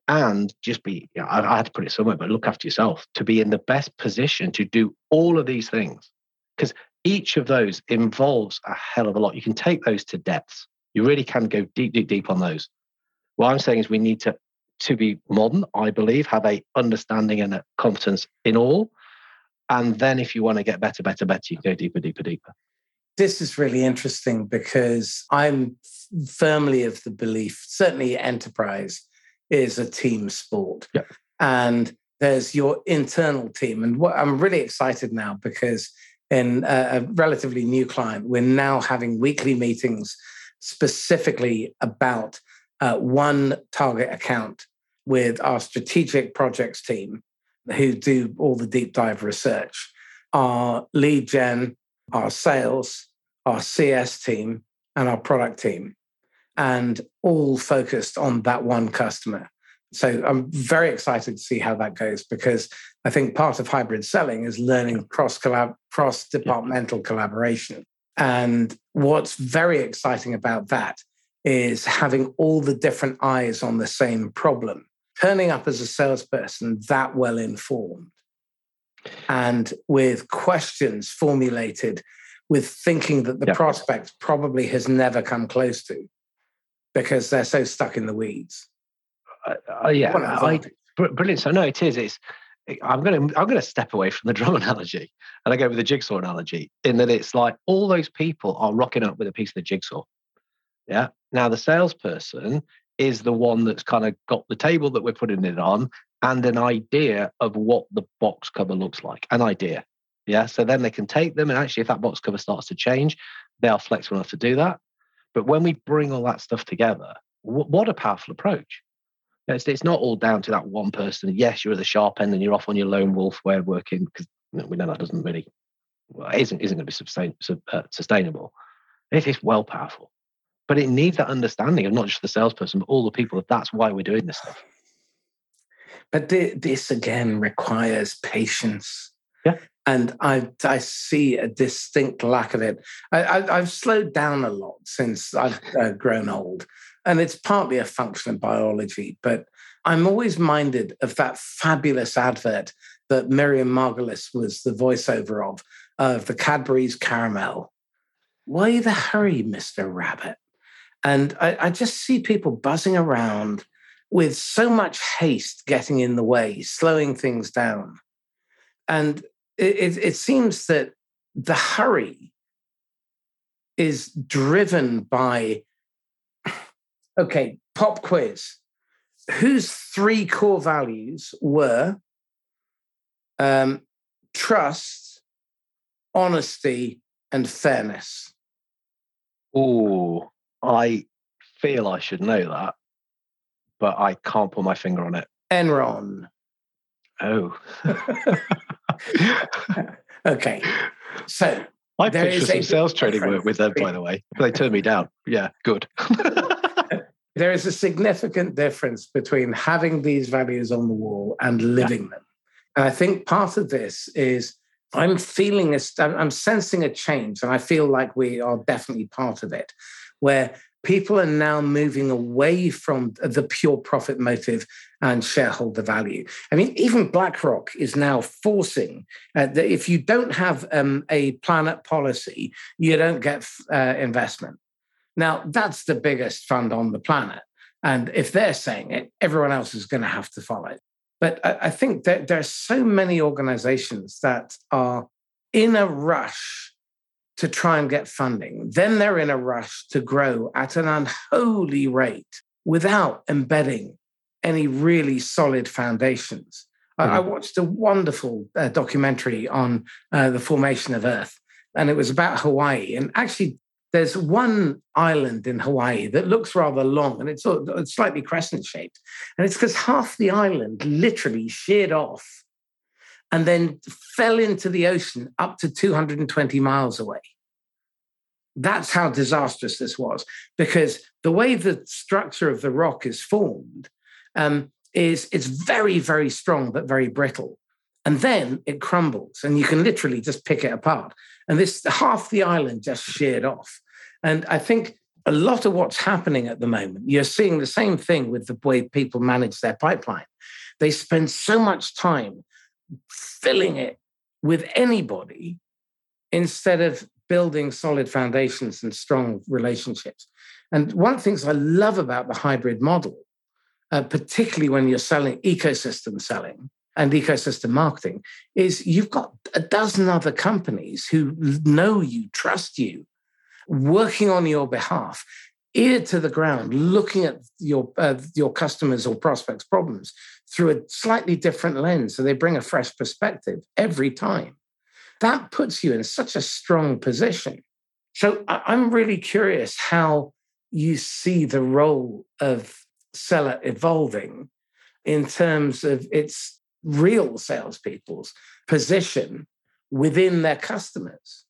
Speaker 2: and just be, you know, I, I had to put it somewhere, but look after yourself to be in the best position to do all of these things. Because each of those involves a hell of a lot. You can take those to depths. You really can go deep, deep, deep on those. What I'm saying is we need to to be modern, I believe, have a understanding and a competence in all. And then if you want to get better, better, better, you can go deeper, deeper, deeper.
Speaker 1: This is really interesting because I'm firmly of the belief, certainly enterprise is a team sport.
Speaker 2: Yep.
Speaker 1: And there's your internal team. And what I'm really excited now because in a, a relatively new client, we're now having weekly meetings specifically about uh, one target account with our strategic projects team who do all the deep dive research, our lead gen, our sales, our CS team, and our product team, and all focused on that one customer. So I'm very excited to see how that goes because I think part of hybrid selling is learning cross collab cross departmental collaboration. And what's very exciting about that is having all the different eyes on the same problem, turning up as a salesperson that well informed and with questions formulated with thinking that the yep. prospect probably has never come close to because they're so stuck in the weeds.
Speaker 2: Uh, yeah, I, brilliant. So no, it is. It's. I'm going to I'm going to step away from the *laughs* drum analogy and I go with the jigsaw analogy in that it's like all those people are rocking up with a piece of the jigsaw. Yeah. Now, the salesperson is the one that's kind of got the table that we're putting it on and an idea of what the box cover looks like. An idea. Yeah. So then they can take them. And actually, if that box cover starts to change, they are flexible enough to do that. But when we bring all that stuff together, what a powerful approach. It's, it's not all down to that one person. Yes, you're at the sharp end and you're off on your lone wolf way of working because you know, we know that doesn't really, well, isn't, isn't going to be sustain, uh, sustainable. It is well powerful. But it needs that understanding of not just the salesperson, but all the people. That's why we're doing this stuff.
Speaker 1: But this again requires patience.
Speaker 2: Yeah.
Speaker 1: And I, I see a distinct lack of it. I, have slowed down a lot since I've uh, grown old. And it's partly a function of biology, but I'm always minded of that fabulous advert that Miriam Margolyes was the voiceover of, of the Cadbury's caramel. Why the hurry, Mr. Rabbit? And I, I just see people buzzing around with so much haste getting in the way, slowing things down. And it, it, seems that the hurry is driven by okay, pop quiz. Whose three core values were um, trust, honesty, and fairness?
Speaker 2: Oh, I feel I should know that, but I can't put my finger on it.
Speaker 1: Enron.
Speaker 2: Oh. *laughs* *laughs* *laughs*
Speaker 1: okay. So
Speaker 2: I pitched some sales training work with them, by the way. They turned me down. Yeah, good. *laughs*
Speaker 1: there is a significant difference between having these values on the wall and living yeah. them. And I think part of this is I'm feeling this, I'm sensing a change, and I feel like we are definitely part of it, where people are now moving away from the pure profit motive and shareholder value. I mean, even BlackRock is now forcing uh, that if you don't have um, a planet policy, you don't get uh, investment. Now, that's the biggest fund on the planet. And if they're saying it, everyone else is going to have to follow. But I, I think that there are so many organizations that are in a rush to try and get funding. Then they're in a rush to grow at an unholy rate without embedding any really solid foundations. Mm-hmm. I, I, watched a wonderful uh, documentary on uh, the formation of Earth, and it was about Hawaii. And actually, there's one island in Hawaii that looks rather long and it's, it's slightly crescent shaped. And it's because half the island literally sheared off and then fell into the ocean up to 220 miles away. That's how disastrous this was, because the way the structure of the rock is formed um, is it's very, very strong but very brittle, and then it crumbles, and you can literally just pick it apart. And this half the island just sheared off, and I think a lot of what's happening at the moment, you're seeing the same thing with the way people manage their pipeline. They spend so much time filling it with anybody instead of building solid foundations and strong relationships. And one of the things I love about the hybrid model, uh, particularly when you're selling ecosystem selling and ecosystem marketing, is you've got a dozen other companies who know you, trust you, working on your behalf, ear to the ground, looking at your uh, your customers or prospects' problems through a slightly different lens, so they bring a fresh perspective every time that puts you in such a strong position. So I'm really curious how you see the role of seller evolving in terms of its real salespeople's position within their customers.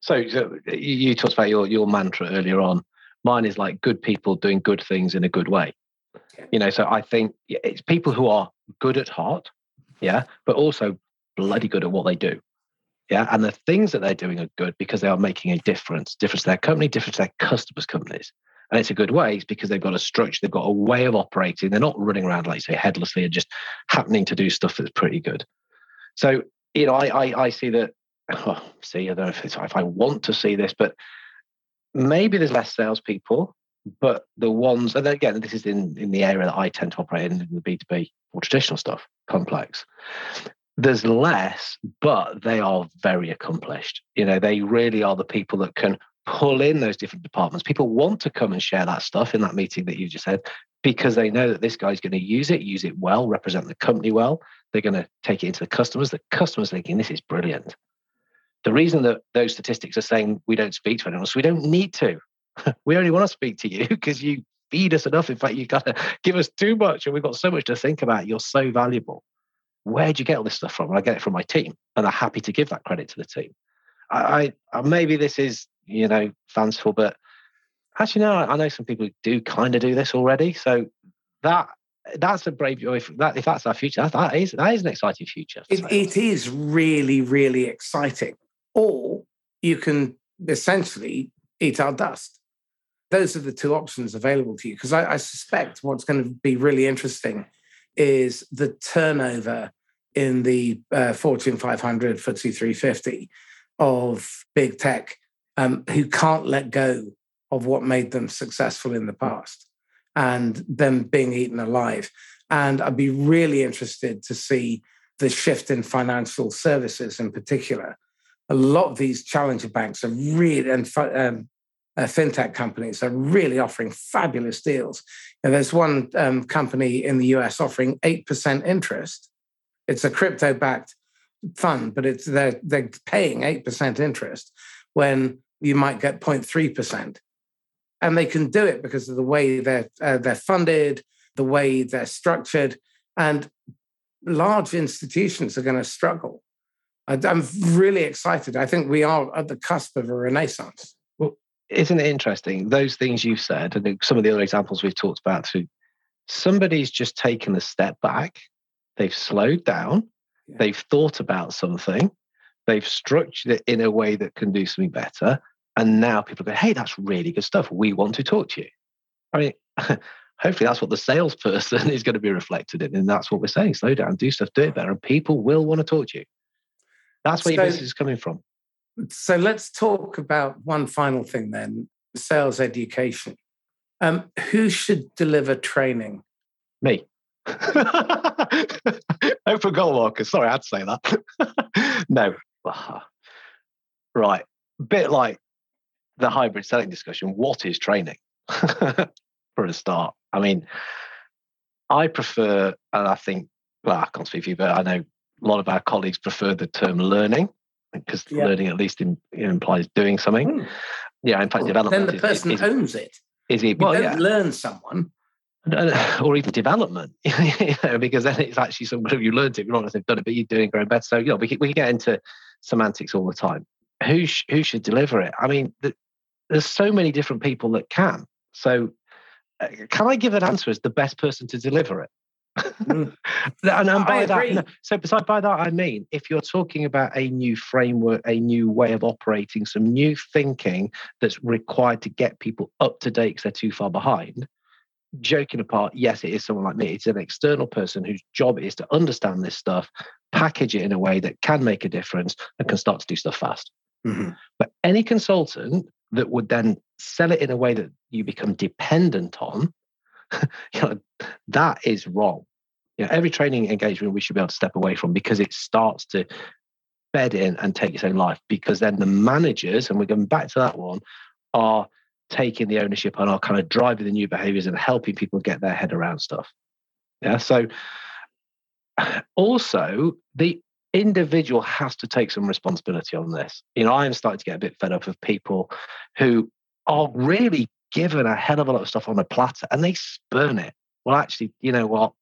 Speaker 2: So, so you talked about your your mantra earlier on. Mine is like good people doing good things in a good way. You know, so I think it's people who are good at heart, yeah, but also bloody good at what they do. Yeah. And the things that they're doing are good because they are making a difference, difference to their company, difference to their customers' companies. And it's a good way because they've got a structure, they've got a way of operating. They're not running around, like say, headlessly and just happening to do stuff that's pretty good. So, you know, I I, I see that, oh, *sighs* see, I don't know if, if I want to see this, but maybe there's less salespeople, but the ones, and again, this is in, in the area that I tend to operate in, in the B2B or traditional stuff, complex there's less, but they are very accomplished. You know, they really are the people that can pull in those different departments. People want to come and share that stuff in that meeting that you just said because they know that this guy's going to use it, use it well, represent the company well. They're going to take it into the customers. The customers thinking this is brilliant. The reason that those statistics are saying we don't speak to anyone else, we don't need to. We only want to speak to you *laughs* because you feed us enough. In fact, you got to give us too much, and we've got so much to think about. You're so valuable where'd you get all this stuff from? And I get it from my team, and I'm happy to give that credit to the team. I, I maybe this is you know fanciful, but actually no, I know some people do kind of do this already. So that that's a brave if that if that's our future, that, that is that is an exciting future.
Speaker 1: It, it is really really exciting. Or you can essentially eat our dust. Those are the two options available to you. Because I, I suspect what's going to be really interesting is the turnover in the uh, Fortune 500, FTSE 350 of big tech um, who can't let go of what made them successful in the past and them being eaten alive. And I'd be really interested to see the shift in financial services in particular. A lot of these challenger banks are really, and um, uh, fintech companies are really offering fabulous deals. And there's one um, company in the US offering 8% interest it's a crypto backed fund, but it's they're they're paying eight percent interest when you might get 0.3 percent, and they can do it because of the way they're uh, they're funded, the way they're structured, and large institutions are going to struggle. I'm really excited. I think we are at the cusp of a renaissance.
Speaker 2: Isn't it interesting? Those things you've said, and some of the other examples we've talked about too, somebody's just taken a step back They've slowed down. Yeah. They've thought about something, They've structured it in a way that can do something better. And now people go, hey, that's really good stuff. We want to talk to you. I mean, *laughs* hopefully that's what the salesperson *laughs* is going to be reflected in. And that's what we're saying. Slow down, do stuff, do it better. And people will want to talk to you. That's where so, your business is coming from.
Speaker 1: So let's talk about one final thing then sales education. Um, who should deliver training?
Speaker 2: Me. Open goal Marcus. Sorry, I had to say that. *laughs* no. *sighs* Right. Bit like the hybrid selling discussion. What is training? *laughs* For a start. I mean, I prefer, and I think, well, I can't speak for you, but I know a lot of our colleagues prefer the term learning because yeah. learning at least in, implies doing something. Mm. Yeah, in fact, well, development.
Speaker 1: Then the person is, owns it.
Speaker 2: Is he? Well,
Speaker 1: yeah. learn someone. *laughs*
Speaker 2: or even development, *laughs* you know, because then it's actually somebody you learned it. You're not necessarily done it, but you're doing it growing better. So, you know, we we get into semantics all the time. Who sh- who should deliver it? I mean, the, there's so many different people that can. So, uh, can I give an answer as the best person to deliver it? Mm. and, and by that, so beside by that, I mean if you're talking about a new framework, a new way of operating, some new thinking that's required to get people up to date because they're too far behind. Joking apart, yes, it is someone like me. It's an external person whose job is to understand this stuff, package it in a way that can make a difference and can start to do stuff fast. Mm-hmm. But any consultant that would then sell it in a way that you become dependent on, *laughs* you know, that is wrong. You know, every training engagement we should be able to step away from because it starts to bed in and take its own life. Because then the managers, and we're going back to that one, are taking the ownership and are kind of driving the new behaviors and helping people get their head around stuff. Yeah. So *sighs* also the individual has to take some responsibility on this. You know, I am starting to get a bit fed up of people who are really given a hell of a lot of stuff on a platter and they spurn it. Well, actually, you know what?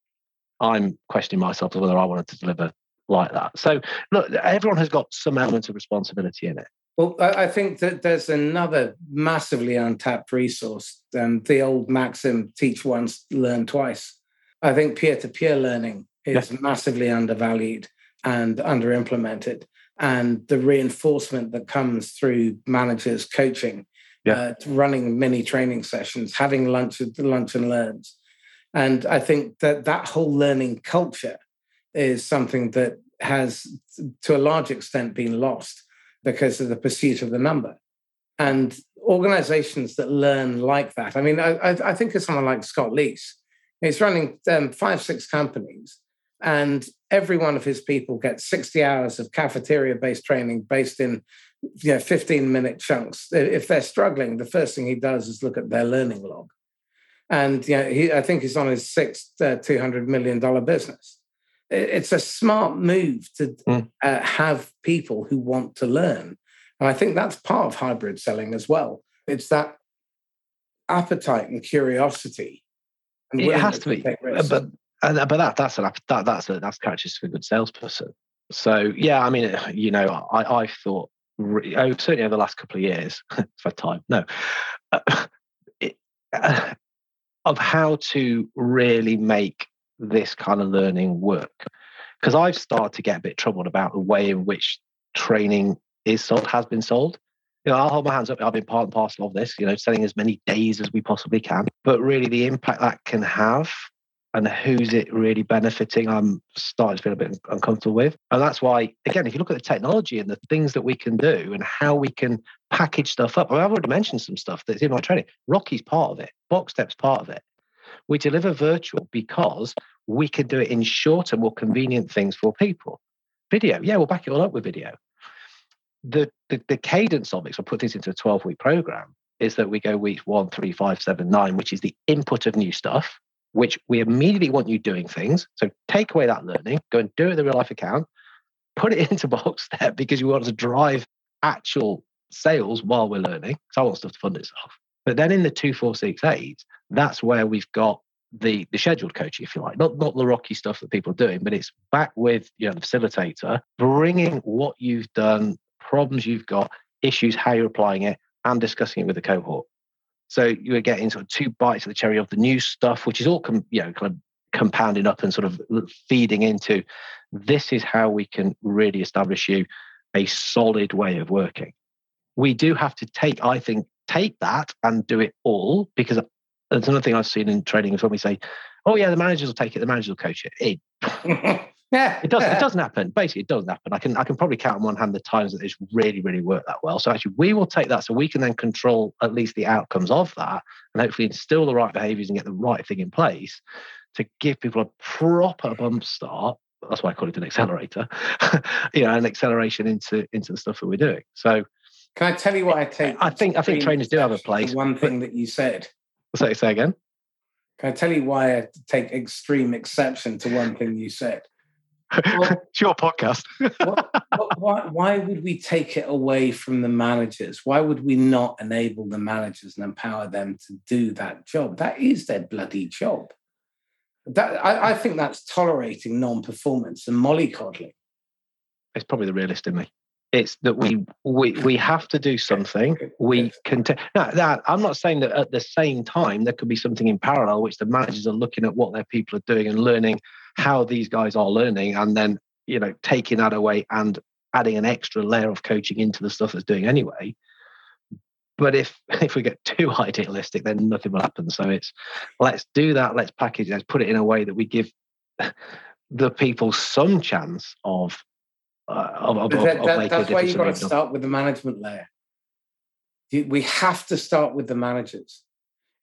Speaker 2: I'm questioning myself whether I wanted to deliver like that. So, look, everyone has got some element of responsibility in it.
Speaker 1: Well, I think that there's another massively untapped resource. Um, the old maxim teach once, learn twice. I think peer to peer learning is yeah. massively undervalued and under implemented. And the reinforcement that comes through managers coaching, yeah. uh, running mini training sessions, having lunch, with lunch and learns. And I think that that whole learning culture is something that has, to a large extent, been lost because of the pursuit of the number. And organizations that learn like that, I mean, I, I think of someone like Scott Leese. He's running um, five, six companies, and every one of his people gets 60 hours of cafeteria based training based in you know, 15 minute chunks. If they're struggling, the first thing he does is look at their learning log. And you know, he, I think he's on his sixth uh, $200 million business. It's a smart move to mm. uh, have people who want to learn. And I think that's part of hybrid selling as well. It's that appetite and curiosity.
Speaker 2: And it has to be. But and, but that that's an that that's a that's characteristic of a good salesperson. So yeah, I mean, you know, I I thought oh, certainly over the last couple of years *laughs* for time no uh, *laughs* it, uh, of how to really make this kind of learning work because I've started to get a bit troubled about the way in which training is sold has been sold. You know, I'll hold my hands up. I've been part and parcel of this. You know, selling as many days as we possibly can, but really the impact that can have and who's it really benefiting, I'm starting to feel a bit uncomfortable with. And that's why, again, if you look at the technology and the things that we can do and how we can package stuff up, I have already mentioned some stuff that's in my training. Rocky's part of it, BoxStep's part of it. We deliver virtual because we can do it in shorter, more convenient things for people. Video, yeah, we'll back it all up with video. The, the, the cadence of it, so I put this into a 12 week program, is that we go weeks one, three, five, seven, nine, which is the input of new stuff which we immediately want you doing things. So take away that learning, go and do it in the real life account, put it *laughs* into BoxStep because you want to drive actual sales while we're learning. So I want stuff to fund itself. But then in the two, four, six, eight, that's where we've got the the scheduled coaching, if you like, not not the rocky stuff that people are doing, but it's back with you know the facilitator, bringing what you've done, problems you've got, issues, how you're applying it, and discussing it with the cohort. So you were getting sort of two bites of the cherry of the new stuff, which is all com- you know kind of compounding up and sort of feeding into this is how we can really establish you a solid way of working. We do have to take, I think, take that and do it all because uh, there's another thing I've seen in training is when we say, "Oh yeah, the managers will take it, the managers will coach it." It, *laughs* yeah, it doesn't. It doesn't happen. Basically, it doesn't happen. I can I can probably count on one hand the times that it's really really worked that well. So actually, we will take that so we can then control at least the outcomes of that, and hopefully instill the right behaviours and get the right thing in place to give people a proper bump start. That's why I call it an accelerator. *laughs* you know, an acceleration into into the stuff that we're doing. So.
Speaker 1: Can I tell you what I take?
Speaker 2: I think I think trainers do have a place.
Speaker 1: One thing that you said
Speaker 2: Say, say again.
Speaker 1: Can I tell you why I take extreme exception to one thing you said?
Speaker 2: Well, *laughs* it's your podcast.
Speaker 1: what, *laughs* what, why, why would we take it away from the managers? Why would we not enable the managers and empower them to do that job? That is their bloody job. That I, I think that's tolerating non-performance and mollycoddling.
Speaker 2: It's probably the realist in me. It's that we we we have to do something. We can. T- now, that I'm not saying that at the same time there could be something in parallel, which the managers are looking at what their people are doing and learning how these guys are learning, and then you know taking that away and adding an extra layer of coaching into the stuff that's doing anyway. But if *laughs* if we get too *laughs* idealistic, then nothing will happen. So it's let's do that. Let's package. It, let's put it in a way that we give *laughs* the people some chance of uh, of, of,
Speaker 1: that,
Speaker 2: that,
Speaker 1: that's why you've got to start with the management layer. We have to start with the managers.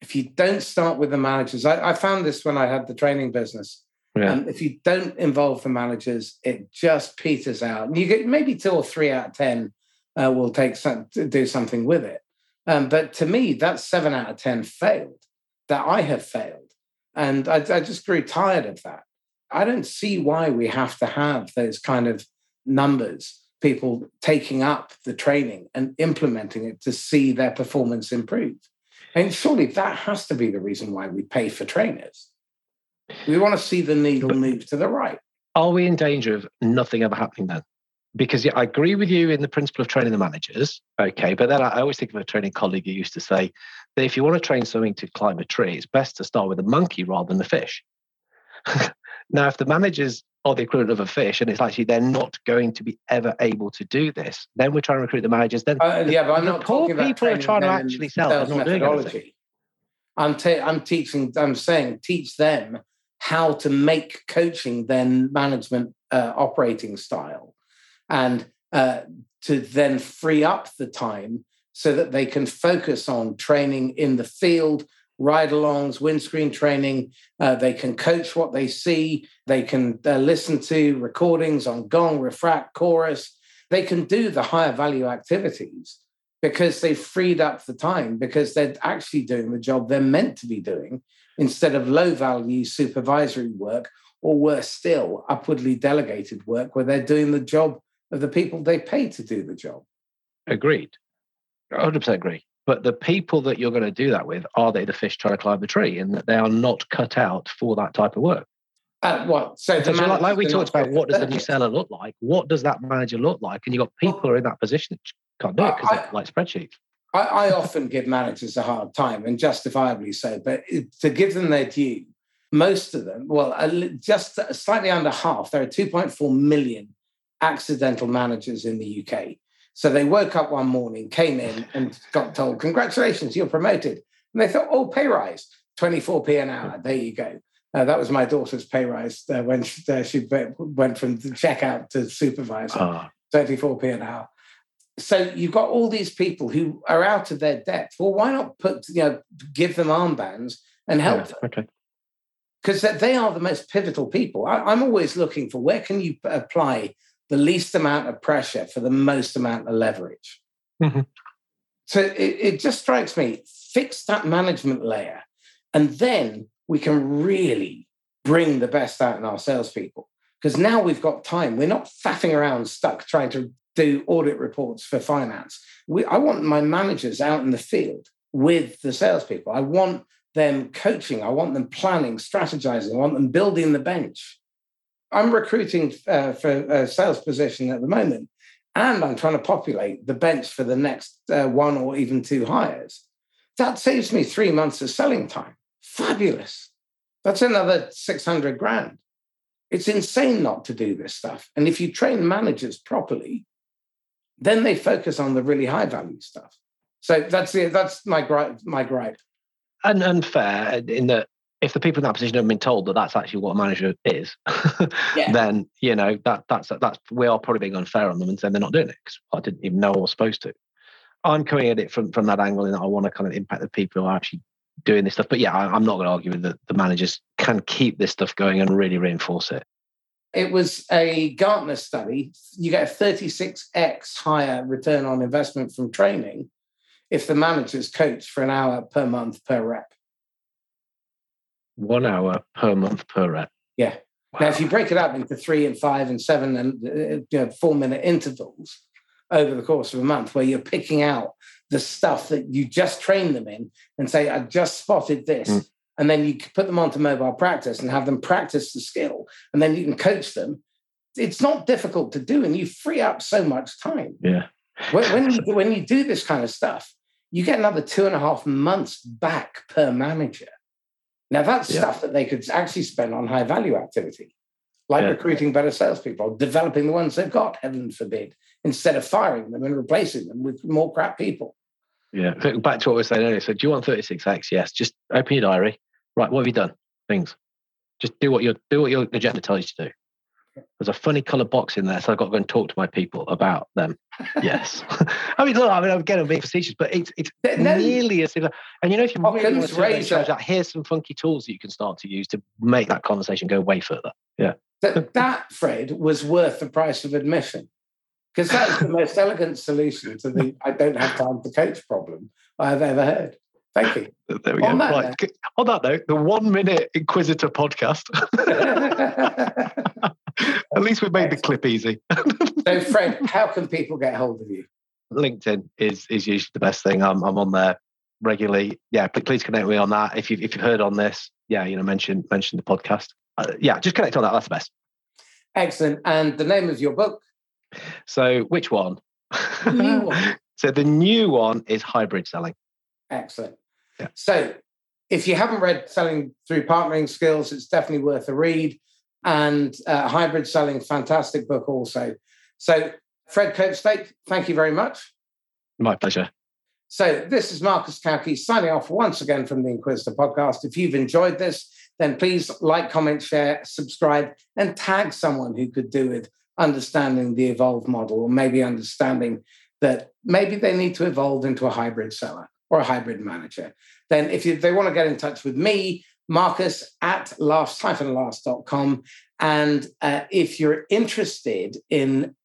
Speaker 1: If you don't start with the managers, I, I found this when I had the training business. Yeah. Um, if you don't involve the managers, it just peters out. And you get maybe two or three out of ten uh, will take some, do something with it. Um, but to me, that seven out of ten failed. That I have failed, and I, I just grew tired of that. I don't see why we have to have those kind of numbers, people taking up the training and implementing it to see their performance improve. And surely that has to be the reason why we pay for trainers. We want to see the needle move to the right.
Speaker 2: Are we in danger of nothing ever happening then? Because yeah, I agree with you in the principle of training the managers. Okay. But then I always think of a training colleague who used to say that if you want to train something to climb a tree, it's best to start with a monkey rather than a fish. *laughs* now, if the managers are the equivalent of a fish, and it's actually they're not going to be ever able to do this. Then we're trying to recruit the managers. Then
Speaker 1: uh, yeah, but I'm not
Speaker 2: poor people are trying to actually sell. They're not methodology.
Speaker 1: I'm I'm teaching. I'm saying teach them how to make coaching their management uh, operating style, and uh, to then free up the time so that they can focus on training in the field ride alongs, windscreen training. Uh, they can coach what they see. They can uh, listen to recordings on Gong, Refract, Chorus. They can do the higher value activities because they've freed up the time because they're actually doing the job they're meant to be doing instead of low value supervisory work or worse still, upwardly delegated work where they're doing the job of the people they pay to do the job.
Speaker 2: Agreed. 100% agree. But the people that you're going to do that with, are they the fish trying to climb the tree? And that they are not cut out for that type of work.
Speaker 1: Uh, what? So,
Speaker 2: so like, like, we talked about, what does the new *laughs* seller look like? What does that manager look like? And you've got people who are in that position that can't do it because they're like spreadsheets.
Speaker 1: I, I often give managers a hard time, and justifiably so. But to give them their due, most of them, well, just slightly under half, there are 2.4 million accidental managers in the UK. So they woke up one morning, came in, and got told, Congratulations, you're promoted. And they thought, Oh, pay rise, 24p an hour. There you go. Uh, that was my daughter's pay rise uh, when she, uh, she, went from the checkout to supervisor, oh. 24p an hour. So you've got all these people who are out of their depth. Well, why not put, you know, give them armbands and help yeah, them?
Speaker 2: Okay.
Speaker 1: Because they are the most pivotal people. I, I'm always looking for where can you apply the least amount of pressure for the most amount of leverage. Mm-hmm. So it, it just strikes me fix that management layer, and then we can really bring the best out in our salespeople. Because now we've got time. We're not faffing around stuck trying to do audit reports for finance. We, I want my managers out in the field with the salespeople. I want them coaching. I want them planning, strategizing. I want them building the bench. I'm recruiting uh, for a sales position at the moment, and I'm trying to populate the bench for the next uh, one or even two hires. That saves me three months of selling time. Fabulous. That's another 600 grand. It's insane not to do this stuff. And if you train managers properly, then they focus on the really high value stuff. So that's the, that's my gripe. My gripe.
Speaker 2: And and fair in that if the people in that position have been told that that's actually what a manager is, *laughs* yeah. then you know that that's that's we are probably being unfair on them and saying they're not doing it because I didn't even know I was supposed to. I'm coming at it from from that angle in that I want to kind of impact the people who are actually doing this stuff. But yeah, I, am not going to argue with that the managers can keep this stuff going and really reinforce it.
Speaker 1: It was a Gartner study. You get a 36x higher return on investment from training if the managers coach for an hour per month per rep.
Speaker 2: One hour per month per rep.
Speaker 1: Yeah. Wow. Now, if you break it up into three and five and seven and uh, you know, four minute intervals over the course of a month, where you're picking out the stuff that you just train them in and say, I just spotted this. Mm. And then you put them onto mobile practice and have them practice the skill. And then you can coach them. It's not difficult to do, and you free up so much time.
Speaker 2: Yeah.
Speaker 1: When, when, you, when you do this kind of stuff, you get another two and a half months back per manager. Now, that's yeah. stuff that they could actually spend on high value activity, like yeah. recruiting better salespeople, developing the ones they've got, heaven forbid, instead of firing them and replacing them with more crap people.
Speaker 2: Yeah. Back to what we were saying earlier. So, do you want 36x? Yes. Just open your diary. Right. What have you done? Things. Just do what your do what your agenda tells you to do. There's a funny colour box in there, so I've got to go and talk to my people about them. *laughs* Yes, *laughs* I mean, look, I mean, I'm getting a bit facetious, but it's it's no, nearly as similar. And you know, if you really want to raise that, here's some funky tools that you can start to use to make that conversation go way further. Yeah,
Speaker 1: that, that Fred was worth the price of admission because that's the most elegant solution to the "I don't have time to coach" problem I've ever heard. Thank you. *laughs*
Speaker 2: There we on go. That right. Note. On that note, the one minute Inquisitor podcast. *laughs* *laughs* At least we made the clip easy.
Speaker 1: so, Fred, how can people get hold of you?
Speaker 2: LinkedIn is is usually the best thing. I'm I'm on there regularly. Yeah, please connect with me on that. If you if you've heard on this, yeah, you know, mention mention the podcast. Uh, yeah, just connect on that. That's the best.
Speaker 1: Excellent. And the name of your book?
Speaker 2: So, which one? New *laughs* one. so the new one is hybrid selling.
Speaker 1: Excellent. Yeah. So, if you haven't read Selling Through Partnering Skills, it's definitely worth a read and uh, hybrid selling, fantastic book also. So, Fred Copestake, thank you very much.
Speaker 2: My pleasure.
Speaker 1: So, this is Marcus Cauchi signing off once again from the Inquisitor podcast. If you've enjoyed this, then please like, comment, share, subscribe, and tag someone who could do with understanding the evolve model or maybe understanding that maybe they need to evolve into a hybrid seller or a hybrid manager. Then, if you, they want to get in touch with me, Marcus at laughs-last.com. And uh, if you're interested in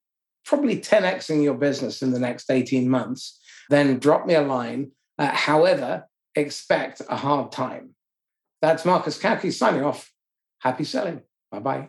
Speaker 1: probably 10xing your business in the next 18 months, then drop me a line. Uh, however, expect a hard time. That's Marcus Cauchi signing off. Happy selling. Bye bye.